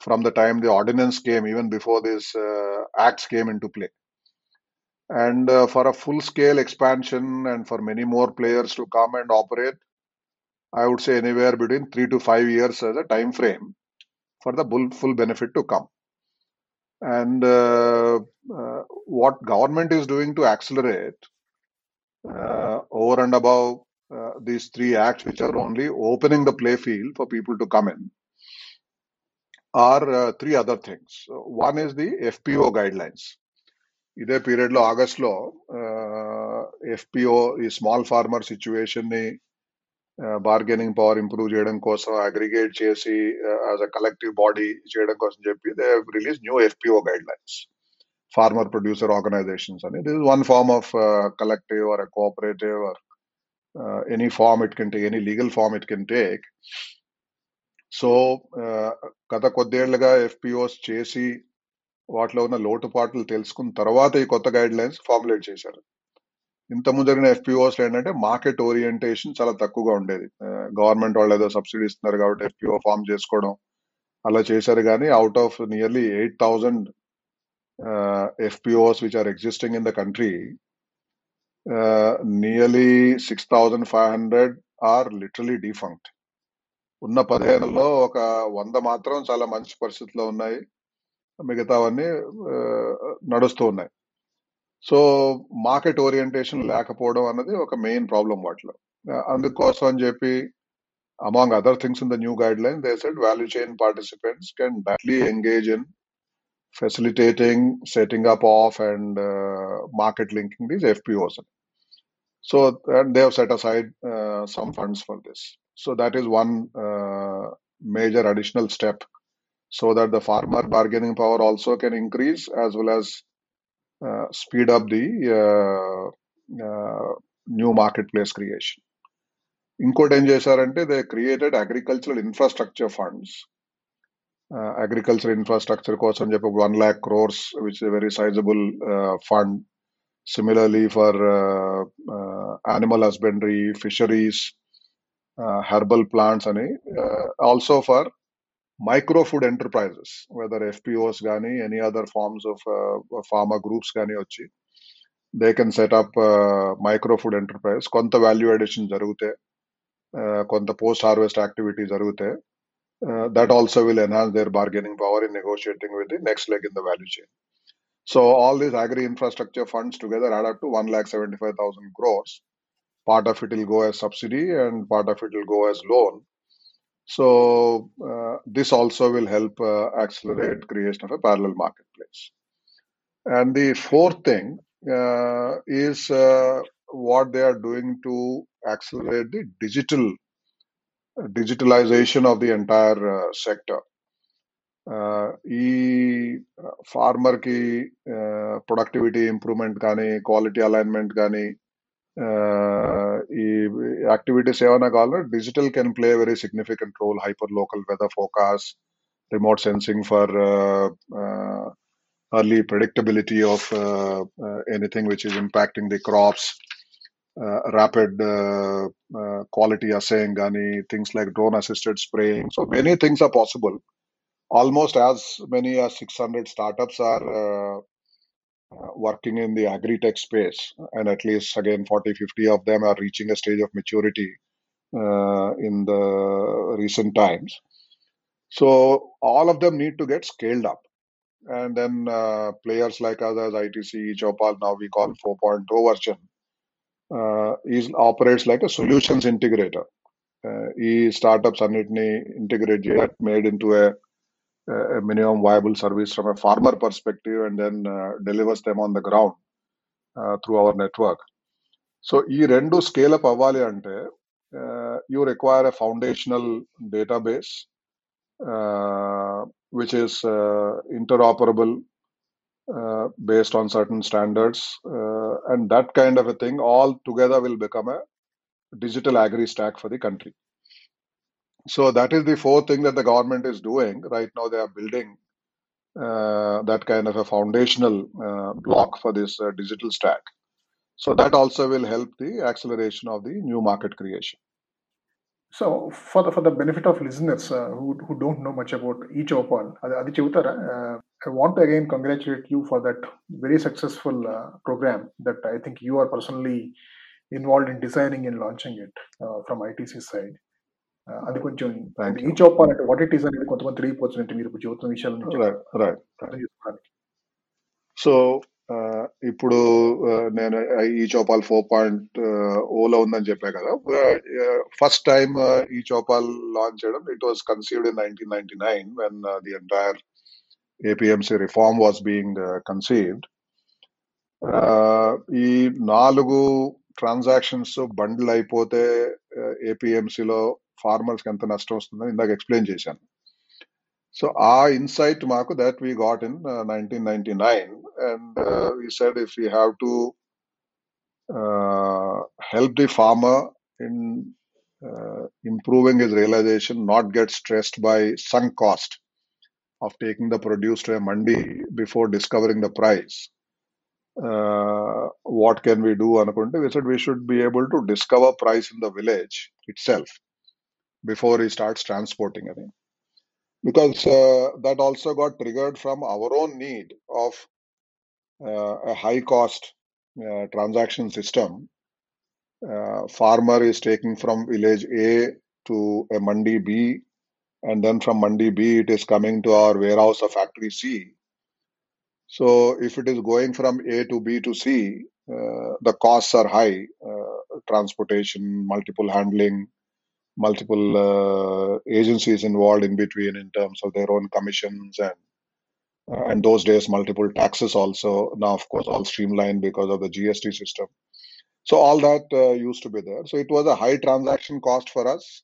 from the time the ordinance came, even before these uh, acts came into play. And uh, for a full scale expansion and for many more players to come and operate, I would say anywhere between three to five years as a time frame for the full benefit to come. And uh, uh, what government is doing to accelerate uh, over and above uh, these three acts, which are only opening the play field for people to come in, are uh, three other things. So one is the FPO guidelines. ఇదే period లో August లో FPO ఈ small farmer situation ని bargaining power improve చేయడం కోసం aggregate చేసి as a collective body చేయడం కోసం చెప్పి they release new FPO guidelines farmer producer organizations అని this one form of collective or cooperative or any form it can take, any legal form it can take. So uh, గత కొద్దేళ్ళుగా FPOs చేసి వాటిలో ఉన్న లోటుపాట్లు తెలుసుకున్న తర్వాత ఈ కొత్త గైడ్ లైన్స్ ఫార్ములేట్ చేశారు ఇంతకుముందు జరిగిన ఎఫ్పిఓస్ ఏంటంటే మార్కెట్ ఓరియంటేషన్ చాలా తక్కువగా ఉండేది uh, గవర్నమెంట్ వాళ్ళు ఏదో సబ్సిడీ ఇస్తున్నారు కాబట్టి ఎఫ్పిఓ ఫార్మ్ చేసుకోవడం అలా చేశారు కానీ out of nearly eight thousand FPOs which are existing in the country nearly six thousand five hundred are literally defunct ఉన్న పదిహేనులో ఒక వంద మాత్రం చాలా మంచి పరిస్థితిలో ఉన్నాయి. మిగతావన్నీ ఆ, నడుస్తూ ఉన్నాయి. సో మార్కెట్ ఓరియంటేషన్ లేకపోవడం అన్నది ఒక మెయిన్ ప్రాబ్లం వాటిలో. ఆ, అందుకోసం అని చెప్పి among other things in the new guideline they said value chain participants can directly engage in facilitating setting up of and uh, market linking these FPOs. So and they have set aside uh, some funds for this. So that is one uh, major additional step so that the farmer bargaining power also can increase as well as uh, speed up the uh, uh, new marketplace creation. ఇంకోటి ఏం చేశారంటే they created agricultural infrastructure funds agriculture infrastructure కోసం చెప్పి one lakh crores which very sizable fund Similarly for animal husbandry fisheries herbal plants అని also for micro food enterprises whether FPOs కానీ any other forms of farmer groups కానీ వచ్చి they can set up micro food enterprise కొంత value addition జరిగితే uh, కొంత post harvest activity జరిగితే uh, that also will enhance their bargaining power in negotiating with the next leg in the value chain. So all these agri infrastructure funds together add up to one lakh seventy five thousand crores. Part of it will go as subsidy and part of it will go as loan. So uh, this also will help uh, accelerate creation of a parallel marketplace. And the fourth thing uh, is uh, what they are doing to accelerate the digital digitalization of the entire uh, sector. ఆ, ఈ farmer కి productivity improvement కానీ quality alignment కానీ ఆ, ఈ activities ఏమైనా కావాలో digital can play very significant role hyper local weather forecast remote sensing for uh, uh, early predictability of uh, uh, anything which is impacting the crops, uh, rapid uh, uh, quality assaying, gani, things like drone assisted spraying. So many things are possible. almost as many as 600 startups are uh, uh, working in the agri-tech space. And at least again 40 50 of them are reaching a stage of maturity uh, in the recent times. So all of them need to get scaled up. And then uh, players like us as itc chopal now we call 4.0 version uh, is operates like a solutions integrator. Uh, e startups are integrate get made into a To minimum viable service from a farmer perspective and then uh, delivers them on the ground uh, through our network. So ఈ రెండు scale up అవ్వాలి అంటే you require a foundational database which is interoperable uh, based on certain standards uh, and that kind of a thing all together will become a digital agri stack for the country so that is the fourth thing that the government is doing right now. They are building uh, that kind of a foundational uh, block for this uh, digital stack. So that also will help the acceleration of the new market creation. So for the for the benefit of listeners uh, who, who don't know much about eChopal, Uttara, uh, I want to again congratulate you for that very successful uh, program that I think you are personally involved in designing and launching it from ITC side. అది కొంచెం. చౌపాల్ అంటే what it is అనేది కొంతమంది అంటే మీరు చెబుతున్న విషయాల so ఇప్పుడు నేను ఈ చౌపాల్ ఫోర్ పాయింట్ ఓలో ఉందని చెప్పా కదా. ఫస్ట్ టైం ఈ చౌపాల్ లాంచ్ చేయడం it was conceived in nineteen ninety nine when the entire APMC reform was being conceived ఈ నాలుగు ట్రాన్సాక్షన్స్ బండిల్ అయిపోతే ఏపీఎంసీలో ఫార్మర్స్ కి ఎంత నష్టం వస్తుందో ఇందాక ఎక్స్ప్లెయిన్ చేశాను సో ఆ ఇన్సైట్ మాకు that we got in nineteen ninety nine and we said if you have to help the farmer in uh, improving his realization, not get stressed by sunk cost of taking the produce to a mandi before discovering the price. Uh, what can we do? Anukunte, we said we should be able to discover price in the village itself before he starts transporting it. Because uh, that also got triggered from our own need of uh, a high cost uh, transaction system uh, farmer is taking from village A to a mandi B, and then from mandi B it is coming to our warehouse or factory C. So if it is going from A to B to C, uh, the costs are high: uh, transportation, multiple handling, multiple uh, agencies involved in between in terms of their own commissions and uh, and those days multiple taxes also. Now of course all streamlined because of the gst system. So all that uh, used to be there. So it was a high transaction cost for us.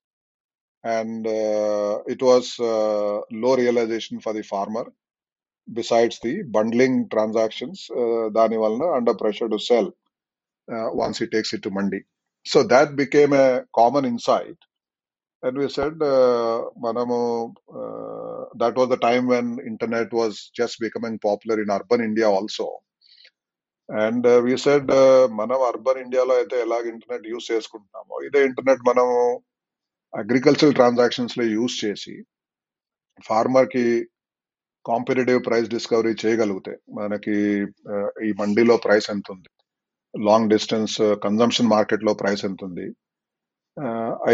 And uh, it was uh, low realization for the farmer. Besides the bundling transactions uh, valna under pressure to sell uh, once he takes it to mandi. So that became a common insight. And we said, uh, మనము uh, that was the time when internet was just becoming popular in urban India also. And we said మనం urban ఇండియాలో అయితే ఎలాగ internet use చేసుకుంటున్నామో ఇదే internet మనము agricultural ట్రాన్సాక్షన్స్లో use చేసి ఫార్మర్కి competitive price discovery చేయగలిగితే మనకి uh, ఈ మండీలో ప్రైస్ ఎంత ఉంది లాంగ్ డిస్టెన్స్ కన్జంప్షన్ మార్కెట్లో ప్రైస్ ఎంత ఉంది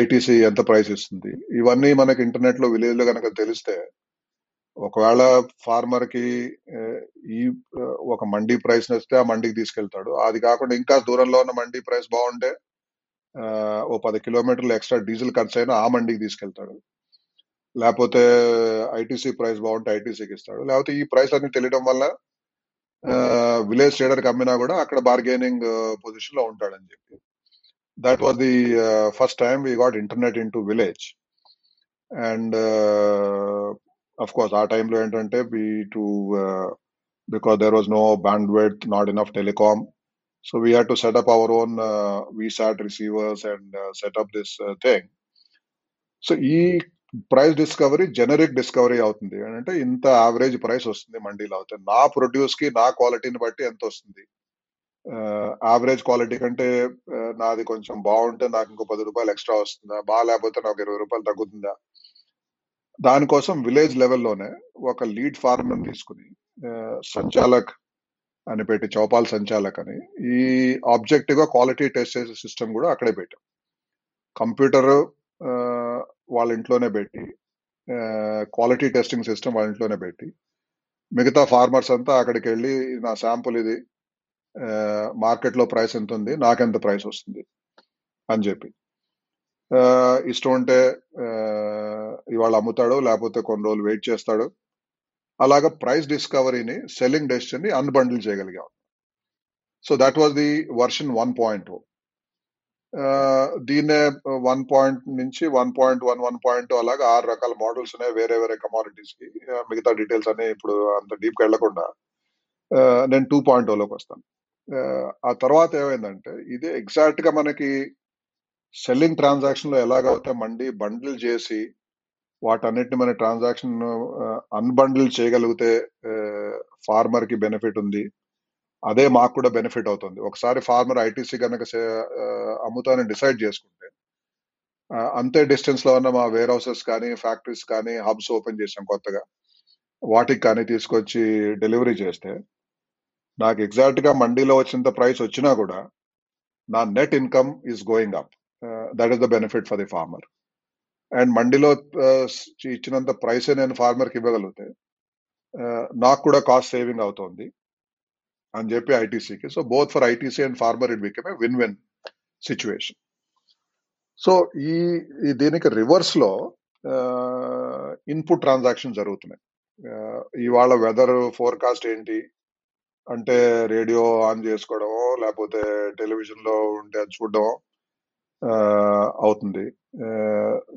ఐటీసీ ఎంత ప్రైస్ ఇస్తుంది? ఇవన్నీ మనకి ఇంటర్నెట్లో విలేజ్లో కనుక తెలిస్తే ఒకవేళ ఫార్మర్కి ఈ ఒక మండీ ప్రైస్ వస్తే ఆ మండీకి తీసుకెళ్తాడు. అది కాకుండా ఇంకా దూరంలో ఉన్న మండీ ప్రైస్ బాగుంటే ఆ, ఓ పది కిలోమీటర్లు ఎక్స్ట్రా డీజిల్ ఖర్చు అయినా ఆ మండీకి తీసుకెళ్తాడు. లేకపోతే ఐటీసీ ప్రైస్ బాగుంటే ఐటీసీకి ఇస్తాడు. లేకపోతే ఈ ప్రైస్ అన్ని తెలియడం వల్ల విలేజ్ ట్రేడర్కి అమ్మినా కూడా అక్కడ బార్గెనింగ్ పొజిషన్లో ఉంటాడని చెప్పి. that was the first time we got internet in to village and of course ఆ టైంలో ఏంటంటే be to because there was no bandwidth not enough telecom so we had to set up our own VSAT receivers and set up this thing so ఈ price discovery generic discovery అవుతుంది అంటే ఇంత average price వస్తుంది మండీలో అవుతుంది నా produce కి నా క్వాలిటీని బట్టి ఎంత వస్తుంది యావరేజ్ క్వాలిటీ కంటే నాది కొంచెం బాగుంటే నాకు ఇంకో పది రూపాయలు ఎక్స్ట్రా వస్తుందా? బాగాలేకపోతే నాకు ఇరవై రూపాయలు తగ్గుతుందా? దానికోసం విలేజ్ లెవెల్లోనే ఒక లీడ్ ఫార్మర్ తీసుకుని సంచాలక్ అని పెట్టి చౌపాల్ సంచాలక్ అని ఈ ఆబ్జెక్టివ్గా క్వాలిటీ టెస్ట్ చేసే సిస్టమ్ కూడా అక్కడే పెట్టాం. కంప్యూటర్ వాళ్ళ ఇంట్లోనే పెట్టి క్వాలిటీ టెస్టింగ్ సిస్టమ్ వాళ్ళ ఇంట్లోనే పెట్టి మిగతా ఫార్మర్స్ అంతా అక్కడికి వెళ్ళి నా శాంపుల్ ఇది మార్కెట్లో ప్రైస్ ఎంత ఉంది? నాకెంత ప్రైస్ వస్తుంది? అని చెప్పి. ఇష్టం ఉంటే ఇవాళ అమ్ముతాడు లేకపోతే కొన్ని రోజులు వెయిట్ చేస్తాడు. అలాగా ప్రైస్ డిస్కవరీని సెల్లింగ్ డెసిషన్ని అన్బండిల్ చేయగలిగాం. So that was the version one point దీన్నే వన్ పాయింట్ నుంచి one point one one point అలాగే ఆరు రకాల మోడల్స్ ఉన్నాయి. వేరే వేరే కమాడిటీస్కి. మిగతా డీటెయిల్స్ అన్ని ఇప్పుడు అంత డీప్గా వెళ్ళకుండా నేను టూ పాయింట్లోకి వస్తాను. ఆ, తర్వాత ఏమైందంటే ఇది ఎగ్జాక్ట్గా మనకి సెల్లింగ్ ట్రాన్సాక్షన్లో ఎలాగైతే మండి బండిల్ చేసి వాటన్నిటిని మన ట్రాన్సాక్షన్ అన్బండిల్ చేయగలిగితే ఫార్మర్కి బెనిఫిట్ ఉంది. అదే మాకు కూడా బెనిఫిట్ అవుతుంది. ఒకసారి ఫార్మర్ ఐటీసీ కనుక అమ్ముతానని డిసైడ్ చేసుకుంటే అంతే డిస్టెన్స్లో ఉన్న మా వేర్ హౌసెస్ కానీ ఫ్యాక్టరీస్ కానీ హబ్స్ ఓపెన్ చేసాం కొత్తగా. వాటికి కానీ తీసుకొచ్చి డెలివరీ చేస్తే నాకు ఎగ్జాక్ట్గా మండీలో వచ్చినంత ప్రైస్ వచ్చినా కూడా నా net income is going up that is the benefit for the farmer and మండీలో uh, ఇచ్చినంత ప్రైసే నేను ఫార్మర్కి ఇవ్వగలిగితే uh, నాకు కూడా కాస్ట్ సేవింగ్ అవుతోంది అని చెప్పి ఐటీసీకి so both for ITC and farmer it become a win win situation so ఈ దీనికి రివర్స్లో uh, ఇన్పుట్ ట్రాన్సాక్షన్ జరుగుతున్నాయి. ఇవాళ వెదర్ ఫోర్కాస్ట్ ఏంటి? అంటే రేడియో ఆన్ చేసుకోవడమో లేకపోతే టెలివిజన్లో ఉంటే అది చూడడం ఆ, అవుతుంది.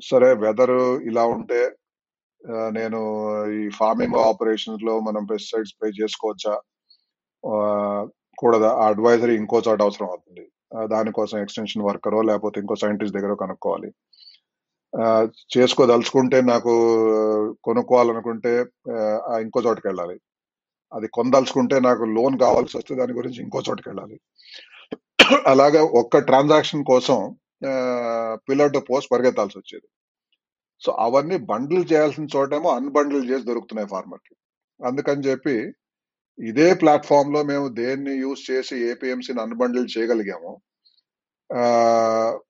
సరే వెదర్ ఇలా ఉంటే నేను ఈ ఫార్మింగ్ ఆపరేషన్స్లో మనం పెస్టిసైడ్స్ స్ప్రే చేసుకోవచ్చా? కూడా కూడదా? ఆ అడ్వైజరీ ఇంకో చోట అవసరం అవుతుంది. దానికోసం ఎక్స్టెన్షన్ వర్కరో లేకపోతే ఇంకో సైంటిస్ట్ దగ్గర కనుక్కోవాలి. ఆ, చేసుకోదలుచుకుంటే నాకు కొనుక్కోవాలనుకుంటే ఇంకో చోటకి వెళ్ళాలి అది కొనదలుచుకుంటే నాకు లోన్ కావాల్సి వస్తే దాని గురించి ఇంకో చోటుకి వెళ్ళాలి అలాగే ఒక్క ట్రాన్సాక్షన్ కోసం పిల్లర్ టు పోస్ట్ పరిగెత్తాల్సి వచ్చేది. సో అవన్నీ బండిల్ చేయాల్సిన చోటేమో అన్బండిల్ చేసి దొరుకుతున్నాయి ఫార్మర్కి అందుకని చెప్పి ఇదే ప్లాట్ఫామ్లో మేము దేన్ని యూజ్ చేసి ఏపీఎంసీని అన్బండిల్ చేయగలిగాము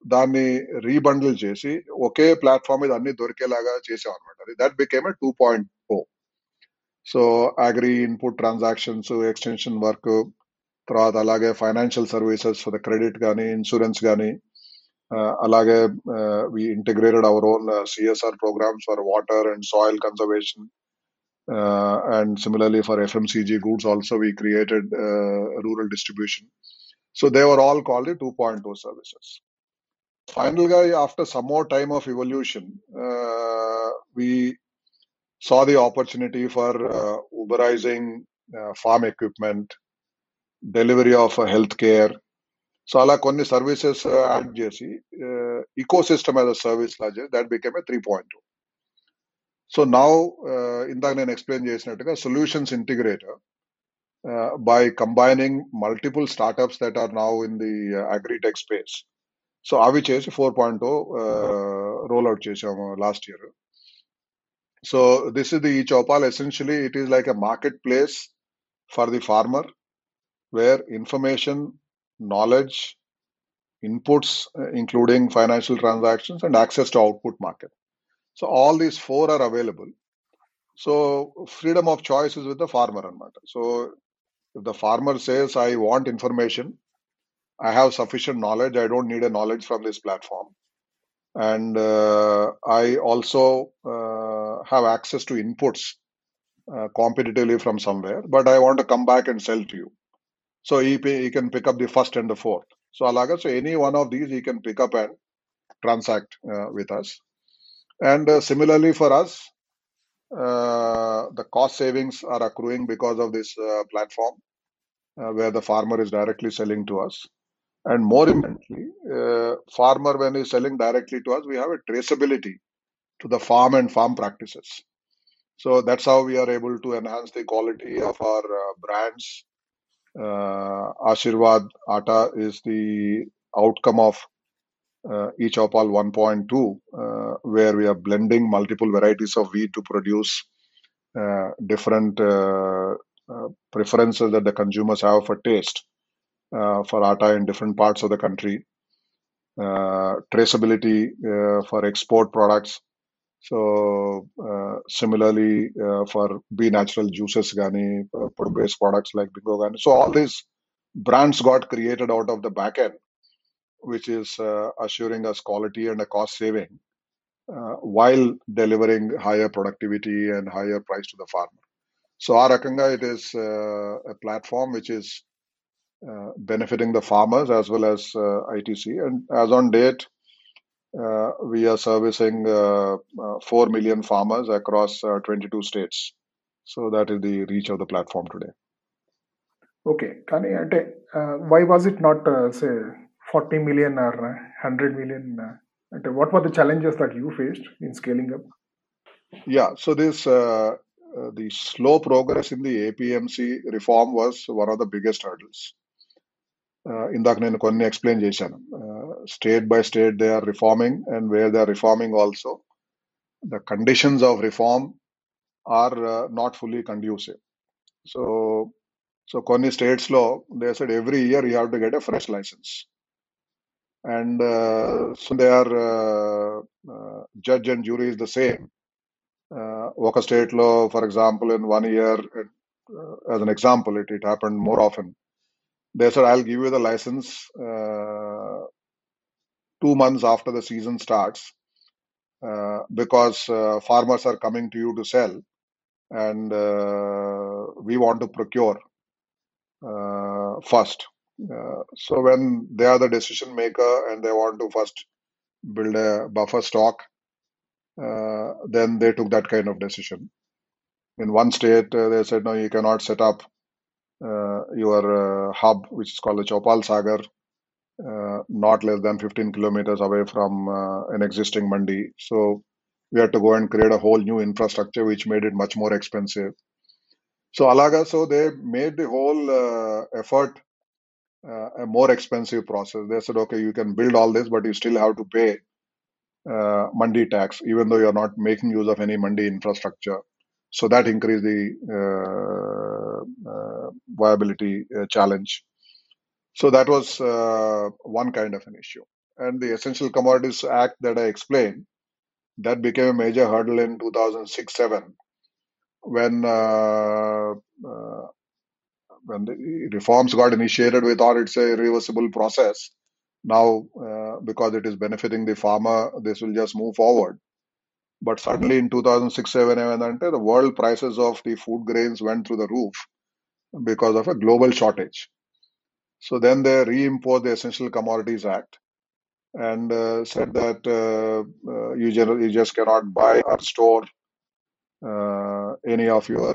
దాన్ని రీబండిల్ చేసి ఒకే ప్లాట్ఫామ్ మీద అన్ని దొరికేలాగా చేసాం అనమాట అది that became two point so agri input transactions extension work తర్వాత అలాగే financial services for the credit కానీ ఇన్సూరెన్స్ కానీ అలాగే we integrated our own CSR programs for water and soil conservation and similarly for FMCG goods also we created rural distribution so they were all called the two point two services final గా after some more time of evolution we saw the opportunity for uh, Uberizing uh, farm equipment, delivery of uh, healthcare. So అలా కొన్ని services add చేసి ecosystem as a service లా చేసి that became a three point so now ఇందాక నేను explain చేసినట్టుగా solutions integrator by combining multiple startups that are now in the agritech space so అవి చేసి four point roll out చేసాము last year so this is the e-Chopal. Essentially, it is like a marketplace for the farmer where information, knowledge, inputs, uh, including financial transactions and access to output market. So all these four are available. So freedom of choice is with the farmer. anamata. So if the farmer says, I want information, I have sufficient knowledge, I don't need a knowledge from this platform. And uh, I also uh, have access to inputs uh, competitively from somewhere, but I want to come back and sell to you. So he, pay- he can pick up the first and the fourth. So alaga, so any one of these he can pick up and transact uh, with us. And uh, similarly for us, uh, the cost savings are accruing because of this uh, platform uh, where the farmer is directly selling to us. And more importantly, farmer when he's selling directly to us, we have a traceability to the farm and farm practices. So that's how we are able to enhance the quality of our uh, brands. Uh, Ashirwad Atta is the outcome of uh, each opal 1.2, uh, where we are blending multiple varieties of wheat to produce uh, different uh, uh, preferences that the consumers have for taste for atta in different parts of the country. Traceability for export products. So uh, similarly uh, for B natural juices, gani, uh, based products like Bingo gani. So all these brands got created out of the back end, which is uh, assuring us quality and a cost saving while delivering higher productivity and higher price to the farmer. So our Akanga, it is a platform which is benefiting the farmers as well as ITC. And as on date, uh, we are servicing uh, uh, 4 million farmers across uh, 22 states. So that is the reach of the platform today. Okay. Uh, why was it not, uh, say, 40 million or 100 million? what were the challenges that you faced in scaling up? Yeah. So this. the slow progress in the APMC reform was one of the biggest hurdles. Uh, ఇందాక నేను కొన్ని explain చేశాను state by state they are reforming and where they are reforming also the conditions of reform are not fully conducive so so కొన్ని states లో they said every year you have to get a fresh license and so they are judge and jury is the same ఒక state లో for example in one year as an example it it happened more often they said, I'll give you the license uh, two months after the season starts uh, because uh, farmers are coming to you to sell and uh, we want to procure uh, first. Uh, so when they are the decision maker and they want to first build a buffer stock, then they took that kind of decision. In one state, they said, no, you cannot set up your uh, hub, which is called the Chopal Sagar, uh, not less than 15 kilometers away from uh, an existing mandi. So we had to go and create a whole new infrastructure, which made it much more expensive. So Alaga, so they made the whole uh, effort uh, a more expensive process. They said, okay, you can build all this, but you still have to pay uh, mandi tax, even though you're not making use of any mandi infrastructure. So that increased the uh, uh, viability uh, challenge. So that was uh, one kind of an issue. And the Essential Commodities Act that I explained, that became a major hurdle in 2006 7 when uh, uh, when the reforms got initiated, we thought it's a reversible process. Now, uh, because it is benefiting the farmer, this will just move forward. But suddenly in 2006 7 the world prices of the food grains went through the roof because of a global shortage. So then they reimposed the Essential Commodities Act and uh, said that uh, uh, you, generally, you just cannot buy or store uh, any of your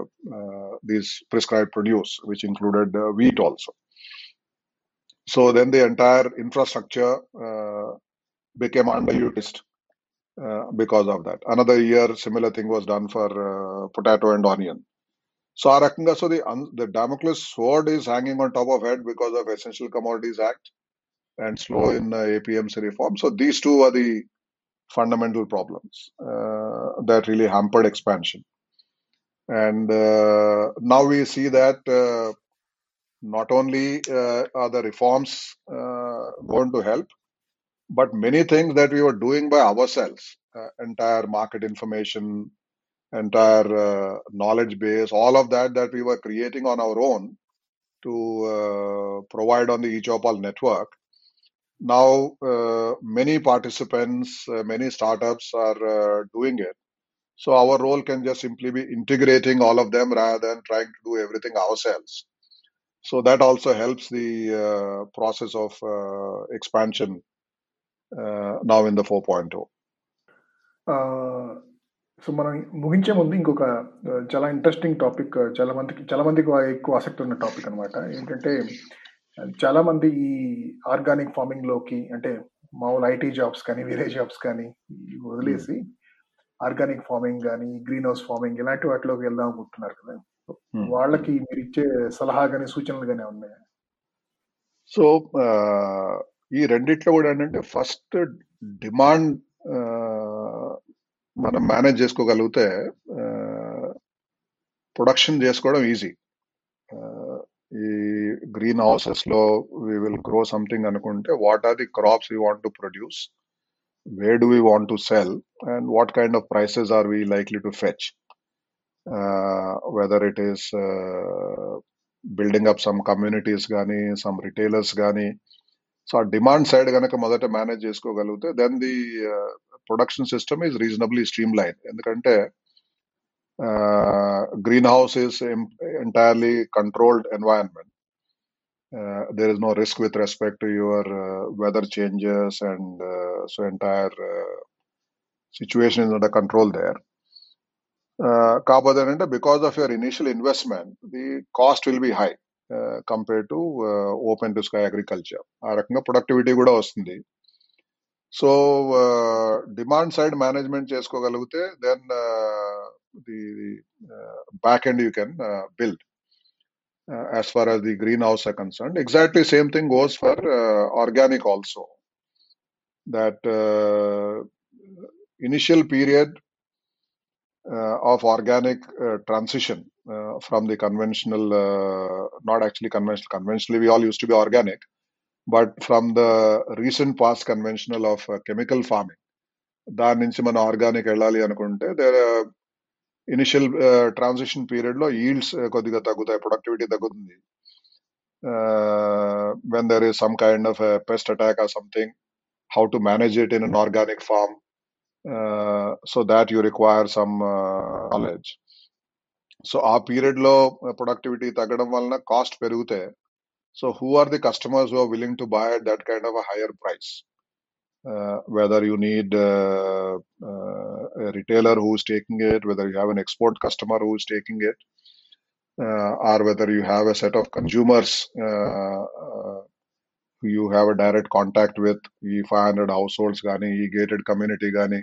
uh, uh, these prescribed produce, which included wheat also. So then the entire infrastructure became underutilized uh, because of that. Another year, similar thing was done for uh, potato and onion. So our Rakanga, so the the Damocles sword is hanging on top of head because of Essential Commodities Act and slow in uh, APMC reform. So these two are the fundamental problems uh, that really hampered expansion. And uh, now we see that uh, not only uh, are the reforms uh, going to help, but many things that we were doing by ourselves, uh, entire market information, entire uh, knowledge base, all of that that we were creating on our own to uh, provide on the eChopal network. Now, uh, many participants, uh, many startups are uh, doing it. So our role can just simply be integrating all of them rather than trying to do everything ourselves. So that also helps the process of expansion now in the 4.0. So మనం ముగించే ముందు ఇంకొక ఆ, చాలా interesting topic చాలా మందికి చాలా మందికి ఎక్కువ ఆసక్తి ఉన్న టాపిక్ అన్నమాట ఏంటంటే చాలా మంది ఈ ఆర్గానిక్ ఫార్మింగ్లోకి అంటే మామూలు ఐటీ జాబ్స్ కానీ వేరే జాబ్స్ కానీ వదిలేసి ఆర్గానిక్ ఫార్మింగ్ కానీ గ్రీన్ హౌస్ ఫార్మింగ్ ఇలాంటి వాటిలోకి వెళ్దాం అనుకుంటున్నారు కదా Hmm. వాళ్ళకి మీరు ఇచ్చే సలహా కానీ సూచనలు కానీ ఉన్నాయా సో ఈ రెండిట్లో కూడా ఏంటంటే ఫస్ట్ డిమాండ్ మనం మేనేజ్ చేసుకోగలిగితే ప్రొడక్షన్ చేసుకోవడం ఈజీ. ఈ గ్రీన్ హౌసెస్లో వి విల్ గ్రో సంథింగ్ అనుకుంటే what are the crops we want to produce where do we want to sell and what kind of prices are we likely to fetch. Whether it is building up some communities కానీ some retailers కానీ so ఆ demand side కనుక మొదట manage చేసుకోగలిగితే then the production system is reasonably streamline ఎందుకంటే greenhouse is entirely controlled environment there is no risk with respect to your uh, weather changes and uh, so entire uh, situation is under control there uh, కాకపోతే ఏంటంటే because of your initial investment the cost will be high Compare to open to sky agriculture ఆ రకంగా productivity కూడా వస్తుంది. So demand side management చేసుకోగలిగితే then the back and you can build as far the greenhouse are concern exactly same thing goes for organic also that initial period of organic uh, transition uh, from the conventional, uh, not actually conventional, conventionally we all used to be organic, but from the recent past conventional of uh, chemical farming. దాని నుంచి మనం organic వెళ్ళాలి అనుకుంటే there initial transition period లో yields కొద్దిగా తగ్గుతాయి productivity తగ్గుతుంది when there is some kind of pest attack or something how to manage it in an organic farm so that you require some knowledge so ఆ period లో productivity తగ్గడం వలన cost పెరిగితే so who are the customers who are willing to buy at that kind of higher price uh, whether you need uh, uh, a retailer who's taking it, whether you have an export customer who's taking it, uh, or whether you have a set of consumers uh, uh, who you have a direct contact with, ఈ five hundred households కానీ ఈ gated community కానీ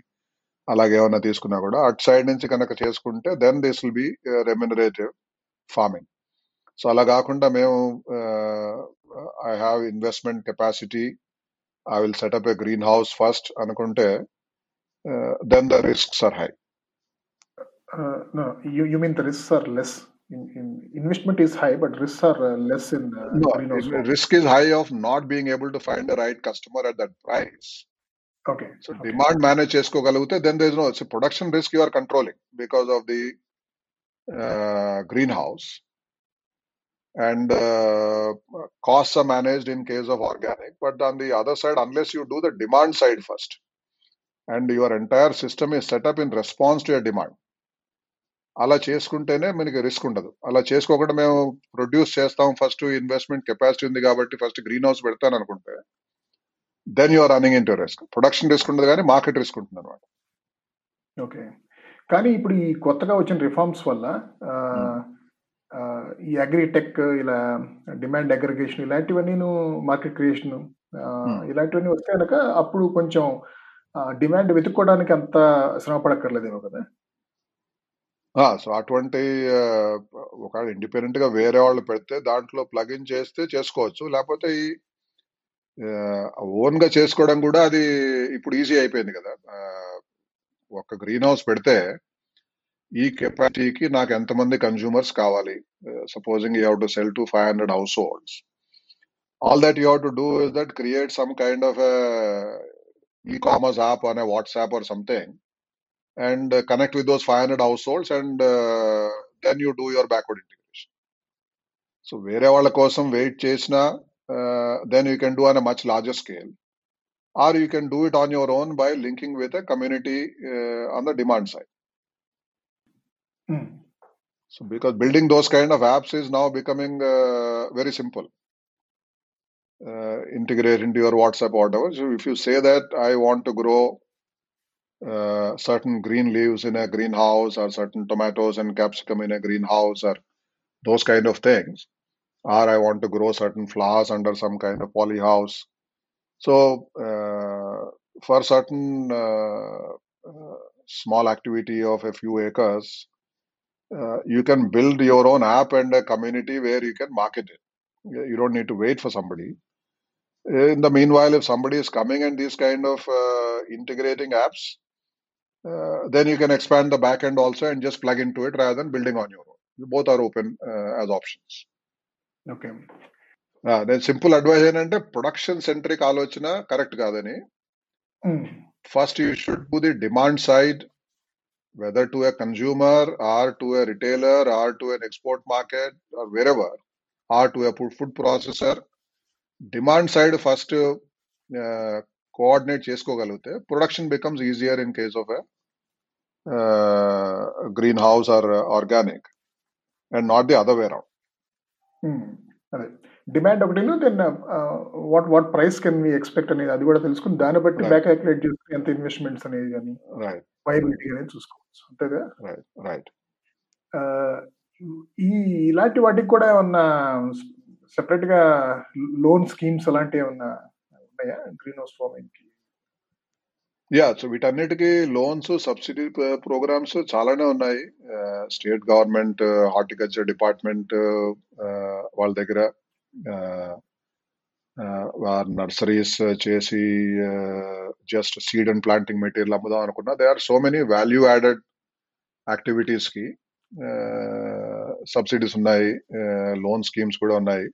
అలాగే ఏమైనా తీసుకున్నా కూడా అటు side నుంచి కనుక చేసుకుంటే then this will be remunerative farming so అలా కాకుండా మేము I have investment capacity I will set up a greenhouse first అనుకుంటే then the risk sir high risk is high of not being able to find right customer at that price demand manage చేసుకోగలిగితే then these production risk you're controlling because of the greenhouse and cost are manage in case of organic but on the other side unless you do the demand side first and your entire system ఈ setup in response to your demand అలా చేసుకుంటేనే మనకి risk ఉండదు. అలా చేసుకోకుండా మేము produce చేస్తాం first investment capacity ఉంది కాబట్టి ఫస్ట్ గ్రీన్ హౌస్ అనుకుంటే then you're running into risk production risk ఉండదు కానీ మార్కెట్ రిస్క్ ఉంటుంది అనమాట ఓకే కానీ ఇప్పుడు ఈ కొత్తగా వచ్చిన రిఫార్మ్స్ వల్ల ఆ, ఈ అగ్రిటెక్ ఇలా డిమాండ్ అగ్రిగేషన్ ఇలాంటివన్నీ మార్కెట్ క్రియేషన్ ఇలాంటివన్నీ వస్తే కనుక అప్పుడు కొంచెం డిమాండ్ వెతుక్కోవడానికి అంత శ్రమ పడక్కర్లేదేమో కదా సో అటువంటి ఒకవేళ ఇండిపెండెంట్గా వేరే వాళ్ళు పెడితే దాంట్లో ప్లగిన్ చేస్తే చేసుకోవచ్చు. లేకపోతే ఈ ఓన్గా చేసుకోవడం కూడా అది ఇప్పుడు ఈజీ అయిపోయింది కదా. ఒక గ్రీన్ హౌస్ పెడితే ఈ కెపాసిటీకి నాకు ఎంతమంది కన్జ్యూమర్స్ కావాలి? Supposing you have to sell to five hundred households. All that you have to do is that create some kind of e-commerce app అనే WhatsApp or something and connect with those five hundred households and then you do your backward integration. So వేరే వాళ్ళ కోసం wait చేసినా then you can do on a much larger scale or you can do it on your own by linking with a community uh, on the demand side. Hmm. So because building those kind of apps is now becoming uh, very simple. Uh, integrate into your WhatsApp or whatever. So if you say that I want to grow uh, certain green leaves in a greenhouse or certain tomatoes and capsicum in a greenhouse or those kind of things or i want to grow certain flowers under some kind of polyhouse so uh, for certain uh, uh, small activity of a few acres uh, you can build your own app and a community where you can market it you don't need to wait for somebody in the meanwhile if somebody is coming and these kind of uh, integrating apps uh, then you can expand the back end also and just plug into it rather than building on your own. Both are open uh, as options. Okay. నేను simple advise ఏంటంటే production centric ఆలోచన correct కాదని. First you should do the demand side whether to a consumer or to a retailer or to an export market or wherever or to a food processor demand side first coordinate చేసుకోగలిగితే production becomes easier in case of a greenhouse or organic and not the other way round అదే. Demand ఒకటి then what what price can we expect అనేది అది కూడా తెలుసుకుని దాన్ని బట్టి. Back calculate చేసుకుని ఎంత ఇన్వెస్ట్మెంట్స్ అనేది కానీ వైబిలిటీ అనేది చూసుకోవచ్చు. అంతేగా రైట్ రైట్ ఆ, ఈ ఇలాంటి వాటికి కూడా ఏమన్నా సెపరేట్గా లోన్ స్కీమ్స్ అలాంటివి ఏమన్నా ఉన్నాయా? గ్రీన్ హౌస్ ఫార్మింగ్కి? యా సో వీటన్నిటికీ లోన్స్ సబ్సిడీ ప్రోగ్రామ్స్ చాలానే ఉన్నాయి. స్టేట్ గవర్నమెంట్ హార్టికల్చర్ డిపార్ట్మెంట్ వాళ్ళ దగ్గర uh, uh, నర్సరీస్ చేసి just seed and planting material అమ్ముదాం అనుకున్నా. They are so many value added యాక్టివిటీస్కి uh, subsidies ఉన్నాయి. లోన్ స్కీమ్స్ కూడా ఉన్నాయి.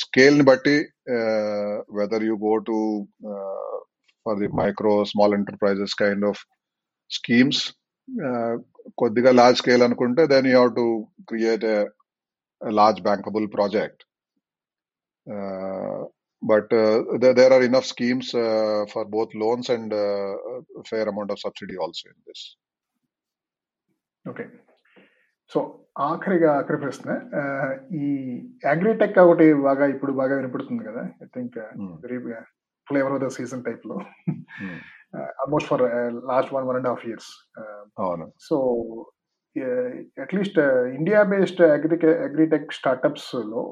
స్కేల్ని బట్టి whether you go to for the micro small enterprises kind of schemes కొద్దిగా లార్జ్ స్కేల్ అనుకుంటే then you have to create a large bankable project but there are enough schemes for both loans and fair amount of subsidy also in this okay so ఆఖరిగా ఆఖరి ప్రశ్న ఆ, ఈ agritech ఒకటి బాగా ఇప్పుడు బాగా వినపడుతుంది కదా I think very flavour of the season టైప్లో. Almost for last one one and half years అవును. So at least India based agri agritech స్టార్టప్స్లో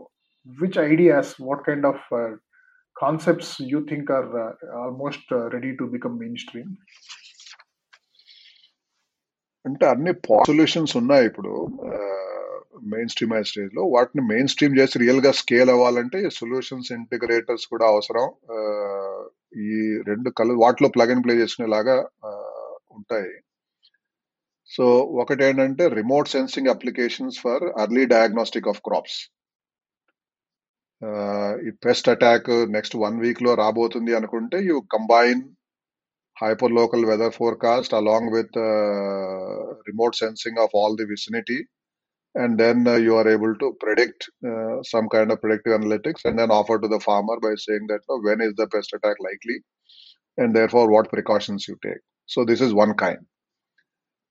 which ideas what kind of concepts you think are almost ready to become mainstream అంటే అన్ని solutions ఉన్నాయి ఇప్పుడు. Main stream అయిన లో వాటిని main stream చేసి రియల్గా స్కేల్ అవ్వాలంటే సొల్యూషన్స్ ఇంటిగ్రేటర్స్ కూడా అవసరం. ఈ రెండు కలు వాటిలో ప్లగ్ అండ్ ప్లే చేసుకునేలాగా ఉంటాయి. సో ఒకటి ఏంటంటే remote sensing applications for early diagnostic of crops ఈ పెస్ట్ అటాక్ నెక్స్ట్ వన్ వీక్లో రాబోతుంది అనుకుంటే you combine hyper local weather forecast along with remote sensing of all the vicinity and then uh, you are able to predict uh, some kind of predictive analytics and then offer to the farmer by saying that when is the pest attack likely? and therefore what precautions you take. So this is one kind.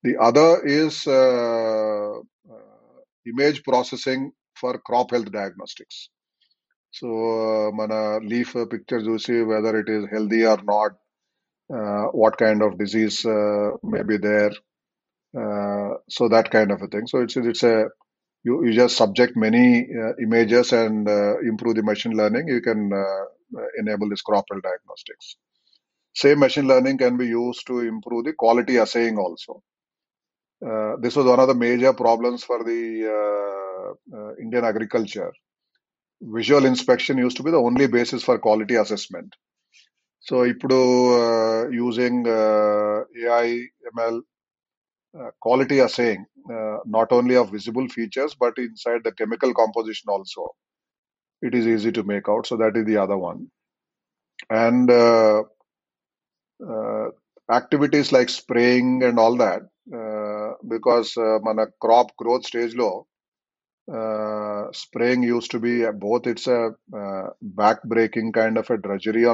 The other is uh, uh, image processing for crop health diagnostics. So uh, mana leaf picture చూసి whether it is healthy or not uh, what kind of disease may be there. Uh, so that kind of a thing. So it's it's a you, you just subject many uh, images and uh, improve the machine learning. You can uh, uh, enable this crop health diagnostics. Same machine learning can be used to improve the quality assaying also. Uh, this was one of the major problems for the uh, uh, Indian agriculture. Visual inspection used to be the only basis for quality assessment. So ఇప్పుడు using AI ML quality assaying, uh, not only of visible features, but inside the chemical composition also. It is easy to make out. So that is the other one. And uh, uh, activities like spraying and all that, uh, because uh, మన crop growth stage లో uh, spraying used to be both it's a uh, back breaking kind of a drudgery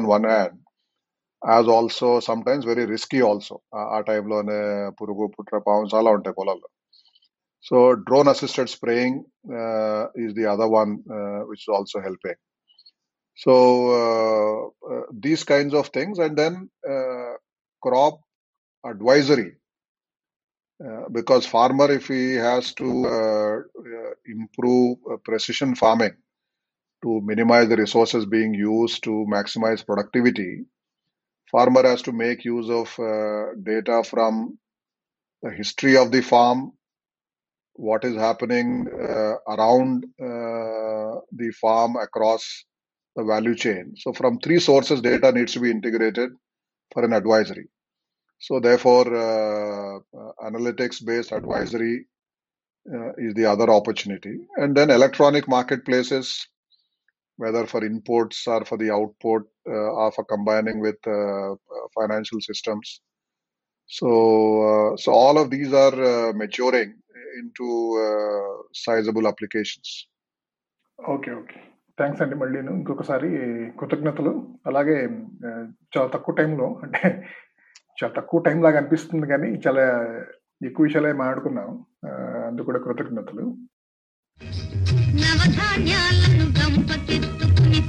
on one hand as also sometimes very risky also ఆ- ఆ టైంలోనే పురుగు పుట్ర పాము చాలా ఉంటాయి పొలాల్లో so drone assisted spraying is the other one which also helping so these kinds of things and then crop advisory uh, because farmer if he has to uh, uh, improve uh, precision farming to minimize the resources being used to maximize productivity farmer has to make use of uh, data from the history of the farm what is happening uh, around uh, the farm across the value chain. So from three sources data needs to be integrated for an advisory. So therefore uh, uh, analytics based advisory uh, is the other opportunity. And then electronic marketplaces whether for imports or for the output uh, or for combining with uh, uh, financial systems. So uh, so all of these are uh, maturing into uh, sizable applications. Okay okay thanks అండి మళ్ళీ. ఇంకొకసారి కృతజ్ఞతలు. అలాగే ఆ, చాలా తక్కువ టైంలో అంటే చాలా తక్కువ టైం లాగా అనిపిస్తుంది కానీ చాలా ఎక్కువ విషయాలే మాట్లాడుకున్నాం. అందుకు కూడా కృతజ్ఞతలు. నవధాన్యాలను గంపకెత్తుకుని